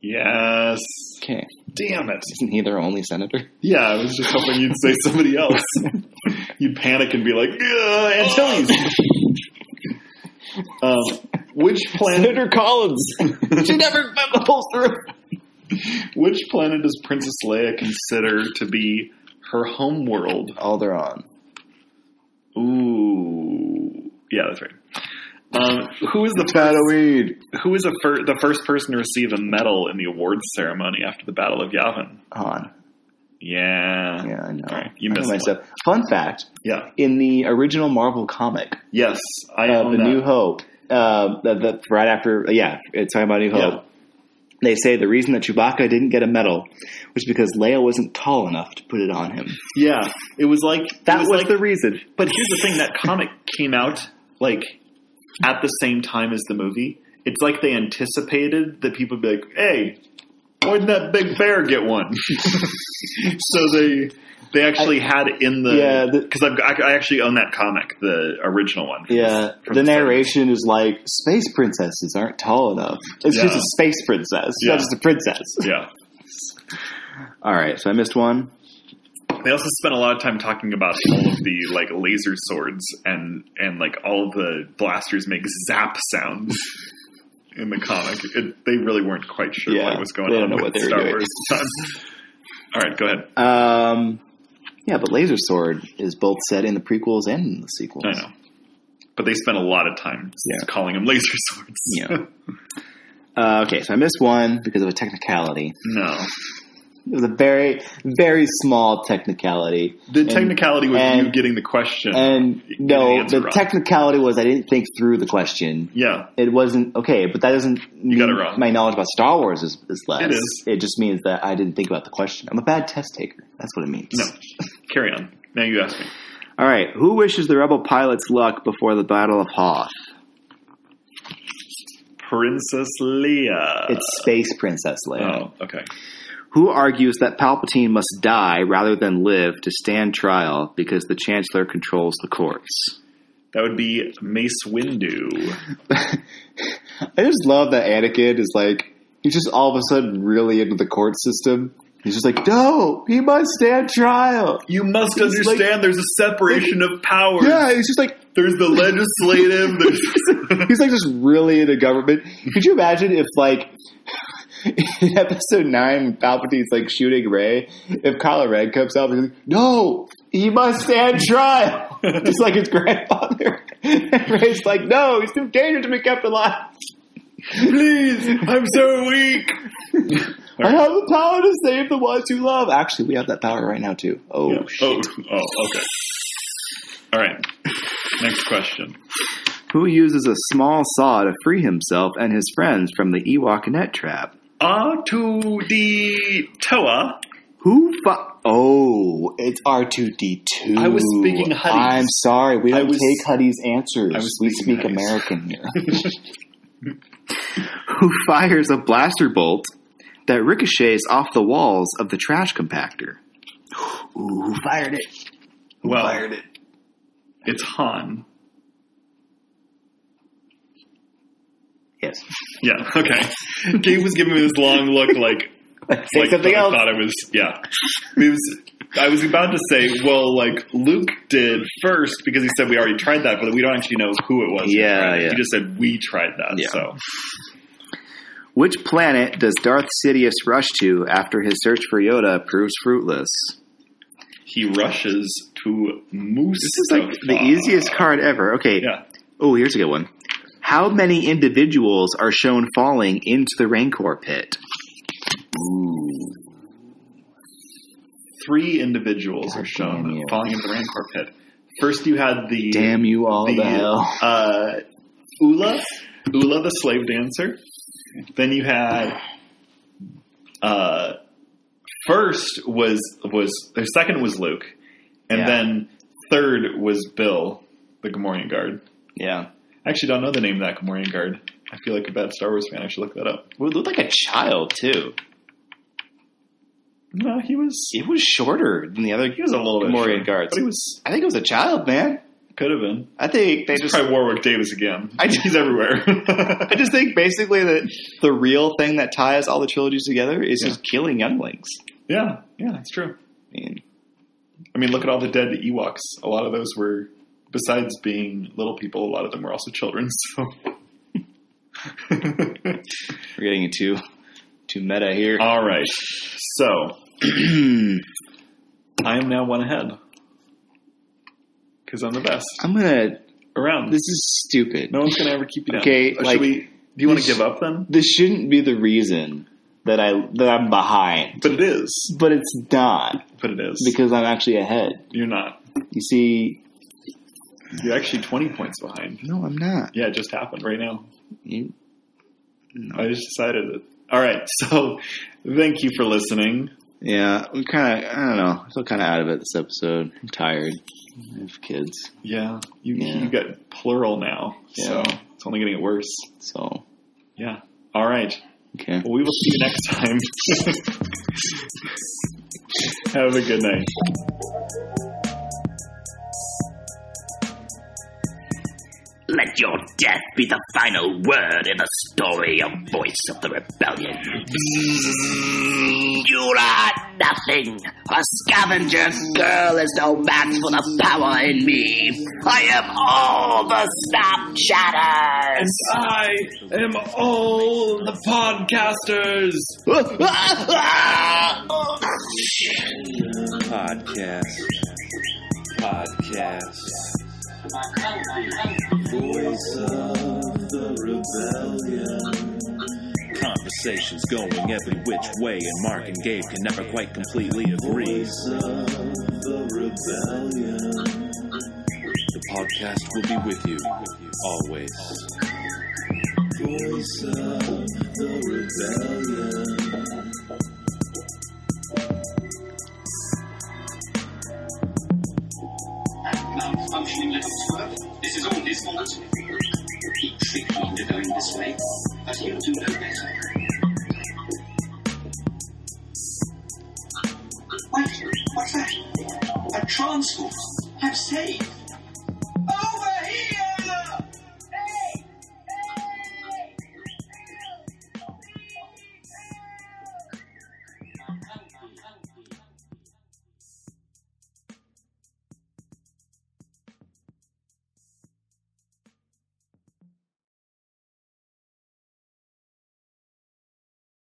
[SPEAKER 1] Yes.
[SPEAKER 4] Okay.
[SPEAKER 1] Damn it.
[SPEAKER 4] Isn't he their only senator?
[SPEAKER 1] Yeah, I was just hoping you'd say somebody else. you'd panic and be like, Antilles. um, which planet?
[SPEAKER 4] Senator Collins. she never pulls through.
[SPEAKER 1] Which planet does Princess Leia consider to be her home world?
[SPEAKER 4] Alderaan.
[SPEAKER 1] Ooh, yeah, that's right. Um, who is the first, who is a fir- the first person to receive a medal in the awards ceremony after the Battle of Yavin?
[SPEAKER 4] Han.
[SPEAKER 1] Yeah,
[SPEAKER 4] Yeah, I know.
[SPEAKER 1] Right, you missed
[SPEAKER 4] my
[SPEAKER 1] one.
[SPEAKER 4] stuff. Fun fact:
[SPEAKER 1] yeah,
[SPEAKER 4] in the original Marvel comic,
[SPEAKER 1] yes, I
[SPEAKER 4] uh, The
[SPEAKER 1] that.
[SPEAKER 4] New Hope, uh, the, the, right after, yeah, it's talking about New Hope.
[SPEAKER 1] Yeah.
[SPEAKER 4] They say the reason that Chewbacca didn't get a medal was because Leia wasn't tall enough to put it on him.
[SPEAKER 1] Yeah, it was like
[SPEAKER 4] That was,
[SPEAKER 1] like,
[SPEAKER 4] the reason.
[SPEAKER 1] But here's the thing: that comic came out like at the same time as the movie. It's like they anticipated that people would be like, "Hey, why didn't that big bear get one?" so they they actually had in the
[SPEAKER 4] Yeah,
[SPEAKER 1] because I've I, I actually own that comic, the original one.
[SPEAKER 4] Yeah, the
[SPEAKER 1] 70s.
[SPEAKER 4] narration is like space princesses aren't tall enough. It's just a space princess,
[SPEAKER 1] Yeah.
[SPEAKER 4] not just a princess.
[SPEAKER 1] Yeah,
[SPEAKER 4] All right, so I missed one.
[SPEAKER 1] they also spent a lot of time talking about all of the like laser swords and and like all the blasters make zap sounds. In the comic, it, they really weren't quite sure
[SPEAKER 4] Yeah,
[SPEAKER 1] what was going on with
[SPEAKER 4] what they were
[SPEAKER 1] Star. Wars. at the time. All right, go ahead.
[SPEAKER 4] Um, yeah, but Laser Sword is both set in the prequels and in the sequels.
[SPEAKER 1] I know. But they spent a lot of time
[SPEAKER 4] Yeah.
[SPEAKER 1] calling them laser swords.
[SPEAKER 4] Yeah. Uh, okay, so I missed one because of a technicality.
[SPEAKER 1] no.
[SPEAKER 4] It was a very, very small technicality.
[SPEAKER 1] The
[SPEAKER 4] And-
[SPEAKER 1] technicality was
[SPEAKER 4] and-
[SPEAKER 1] you getting the question.
[SPEAKER 4] And no,
[SPEAKER 1] answer
[SPEAKER 4] the technicality was I didn't think through the question.
[SPEAKER 1] Yeah.
[SPEAKER 4] It wasn't okay, but that doesn't mean
[SPEAKER 1] got it wrong.
[SPEAKER 4] my knowledge about Star Wars is, is less.
[SPEAKER 1] It is.
[SPEAKER 4] It just means that I didn't think about the question. I'm a bad test taker. That's what it means.
[SPEAKER 1] No. Carry on. Now you ask me.
[SPEAKER 4] All right. Who wishes the rebel pilots luck before the Battle of Hoth?
[SPEAKER 1] Princess Leia.
[SPEAKER 4] It's Space Princess Leia.
[SPEAKER 1] Oh, okay.
[SPEAKER 4] Who argues that Palpatine must die rather than live to stand trial because the Chancellor controls the courts?
[SPEAKER 1] That would be Mace Windu.
[SPEAKER 4] I just love that Anakin is like he's just all of a sudden really into the court system. He's just like, no, he must stand trial.
[SPEAKER 1] You must
[SPEAKER 4] He's like-
[SPEAKER 1] understand there's a separation of powers.
[SPEAKER 4] Yeah, he's just like
[SPEAKER 1] There's the legislative. There's
[SPEAKER 4] he's like just really into government. Could you imagine if like in episode nine Palpatine's like shooting Rey, if Kylo Ren comes out and he's like, No, he must stand trial. Just like his grandfather. And Rey's like, No, he's too dangerous to be kept alive.
[SPEAKER 1] Please, I'm so weak.
[SPEAKER 4] I have the power to save the ones who love. Actually, we have that power right now too. Oh
[SPEAKER 1] Yeah.
[SPEAKER 4] shit.
[SPEAKER 1] Oh, oh, okay. All right. Next question.
[SPEAKER 4] Who uses a small saw to free himself and his friends from the Ewok net trap?
[SPEAKER 1] R2D Toa.
[SPEAKER 4] Who fu- Oh, it's R two D two.
[SPEAKER 1] I was speaking Huttese.
[SPEAKER 4] I'm sorry, we don't
[SPEAKER 1] was-
[SPEAKER 4] take Huttese answers.
[SPEAKER 1] I was
[SPEAKER 4] we speak
[SPEAKER 1] Huttese.
[SPEAKER 4] American here. Who fires a blaster bolt that ricochets off the walls of the trash compactor? Ooh, who fired it? Who
[SPEAKER 1] Well,
[SPEAKER 4] fired it?
[SPEAKER 1] It's Han.
[SPEAKER 4] Yes.
[SPEAKER 1] Yeah, okay. Gabe was giving me this long look like
[SPEAKER 4] Say
[SPEAKER 1] like
[SPEAKER 4] something
[SPEAKER 1] I
[SPEAKER 4] else.
[SPEAKER 1] thought it was yeah. It was I was about to say, well, like Luke did first because he said we already tried that, but we don't actually know who it was.
[SPEAKER 4] Yeah,
[SPEAKER 1] tried
[SPEAKER 4] yeah.
[SPEAKER 1] He just said we tried that.
[SPEAKER 4] Yeah.
[SPEAKER 1] So
[SPEAKER 4] Which planet does Darth Sidious rush to after his search for Yoda proves fruitless?
[SPEAKER 1] he rushes to Moose.
[SPEAKER 4] This is like the easiest card ever. Okay.
[SPEAKER 1] Yeah.
[SPEAKER 4] Oh, here's a good one. How many individuals are shown falling into the Rancor pit?
[SPEAKER 1] Three individuals are shown falling into the Rancor pit. First, you had the
[SPEAKER 4] Damn you all
[SPEAKER 1] the uh, Oola, Oola the slave dancer. Then you had uh, first was was the second was Luke, and
[SPEAKER 4] Yeah.
[SPEAKER 1] then third was Bill, the Gamorrean guard.
[SPEAKER 4] Yeah.
[SPEAKER 1] I actually don't know the name of that Gamorrean guard. I feel like a bad Star Wars fan. I should look that up.
[SPEAKER 4] Well, it looked like a child, too.
[SPEAKER 1] No, he was
[SPEAKER 4] It was shorter than the other
[SPEAKER 1] he was a little bit
[SPEAKER 4] Gamorrean
[SPEAKER 1] short,
[SPEAKER 4] guards.
[SPEAKER 1] but he was
[SPEAKER 4] I think it was a child, man.
[SPEAKER 1] Could have been.
[SPEAKER 4] I think they
[SPEAKER 1] It's
[SPEAKER 4] just.
[SPEAKER 1] probably Warwick Davis again.
[SPEAKER 4] I-
[SPEAKER 1] He's everywhere.
[SPEAKER 4] I just think basically that the real thing that ties all the trilogies together is
[SPEAKER 1] Yeah.
[SPEAKER 4] just killing younglings.
[SPEAKER 1] yeah, yeah, that's true.
[SPEAKER 4] I mean,
[SPEAKER 1] I mean, look at all the dead Ewoks. A lot of those were, besides being little people, a lot of them were also children. So,
[SPEAKER 4] we're getting into too meta here.
[SPEAKER 1] all right. So I am now one ahead because I'm the best
[SPEAKER 4] I'm gonna.
[SPEAKER 1] around.
[SPEAKER 4] This is stupid.
[SPEAKER 1] no one's gonna ever keep you down.
[SPEAKER 4] Okay,
[SPEAKER 1] Uh,
[SPEAKER 4] like,
[SPEAKER 1] should we? Do you want to give up then?
[SPEAKER 4] This shouldn't be the reason that I that I'm behind,
[SPEAKER 1] But it is.
[SPEAKER 4] but it's not
[SPEAKER 1] But it is
[SPEAKER 4] because I'm actually ahead.
[SPEAKER 1] you're not.
[SPEAKER 4] You see,
[SPEAKER 1] You're actually 20 points behind.
[SPEAKER 4] no, I'm not.
[SPEAKER 1] Yeah, it just happened right now.
[SPEAKER 4] You-
[SPEAKER 1] I just decided it. All right. So, thank you for listening.
[SPEAKER 4] Yeah, I'm kind of. I don't know. I feel kind of out of it this episode. I'm tired. I have kids,
[SPEAKER 1] Yeah, you
[SPEAKER 4] Yeah.
[SPEAKER 1] you got plural now, so
[SPEAKER 4] Yeah.
[SPEAKER 1] it's only getting worse.
[SPEAKER 4] so
[SPEAKER 1] Yeah. All right.
[SPEAKER 4] okay.
[SPEAKER 1] Well, we will see you next time. Have a good night.
[SPEAKER 2] Let your death be the final word in the story of Voice of the Rebellion. You are nothing. A scavenger girl is no match for the power in me. I am all the Snapchatters.
[SPEAKER 3] And I am all the podcasters. Podcast. Podcast. Voice of the rebellion. Conversations going every which way, and Mark and Gabe can never quite completely agree. Voice of the rebellion. The podcast will be with you always. Voice of the rebellion.
[SPEAKER 7] 12. This is all his fault. He tricked me into going this way, but he'll do no better. Wait, what's that? A transport. I'm saved.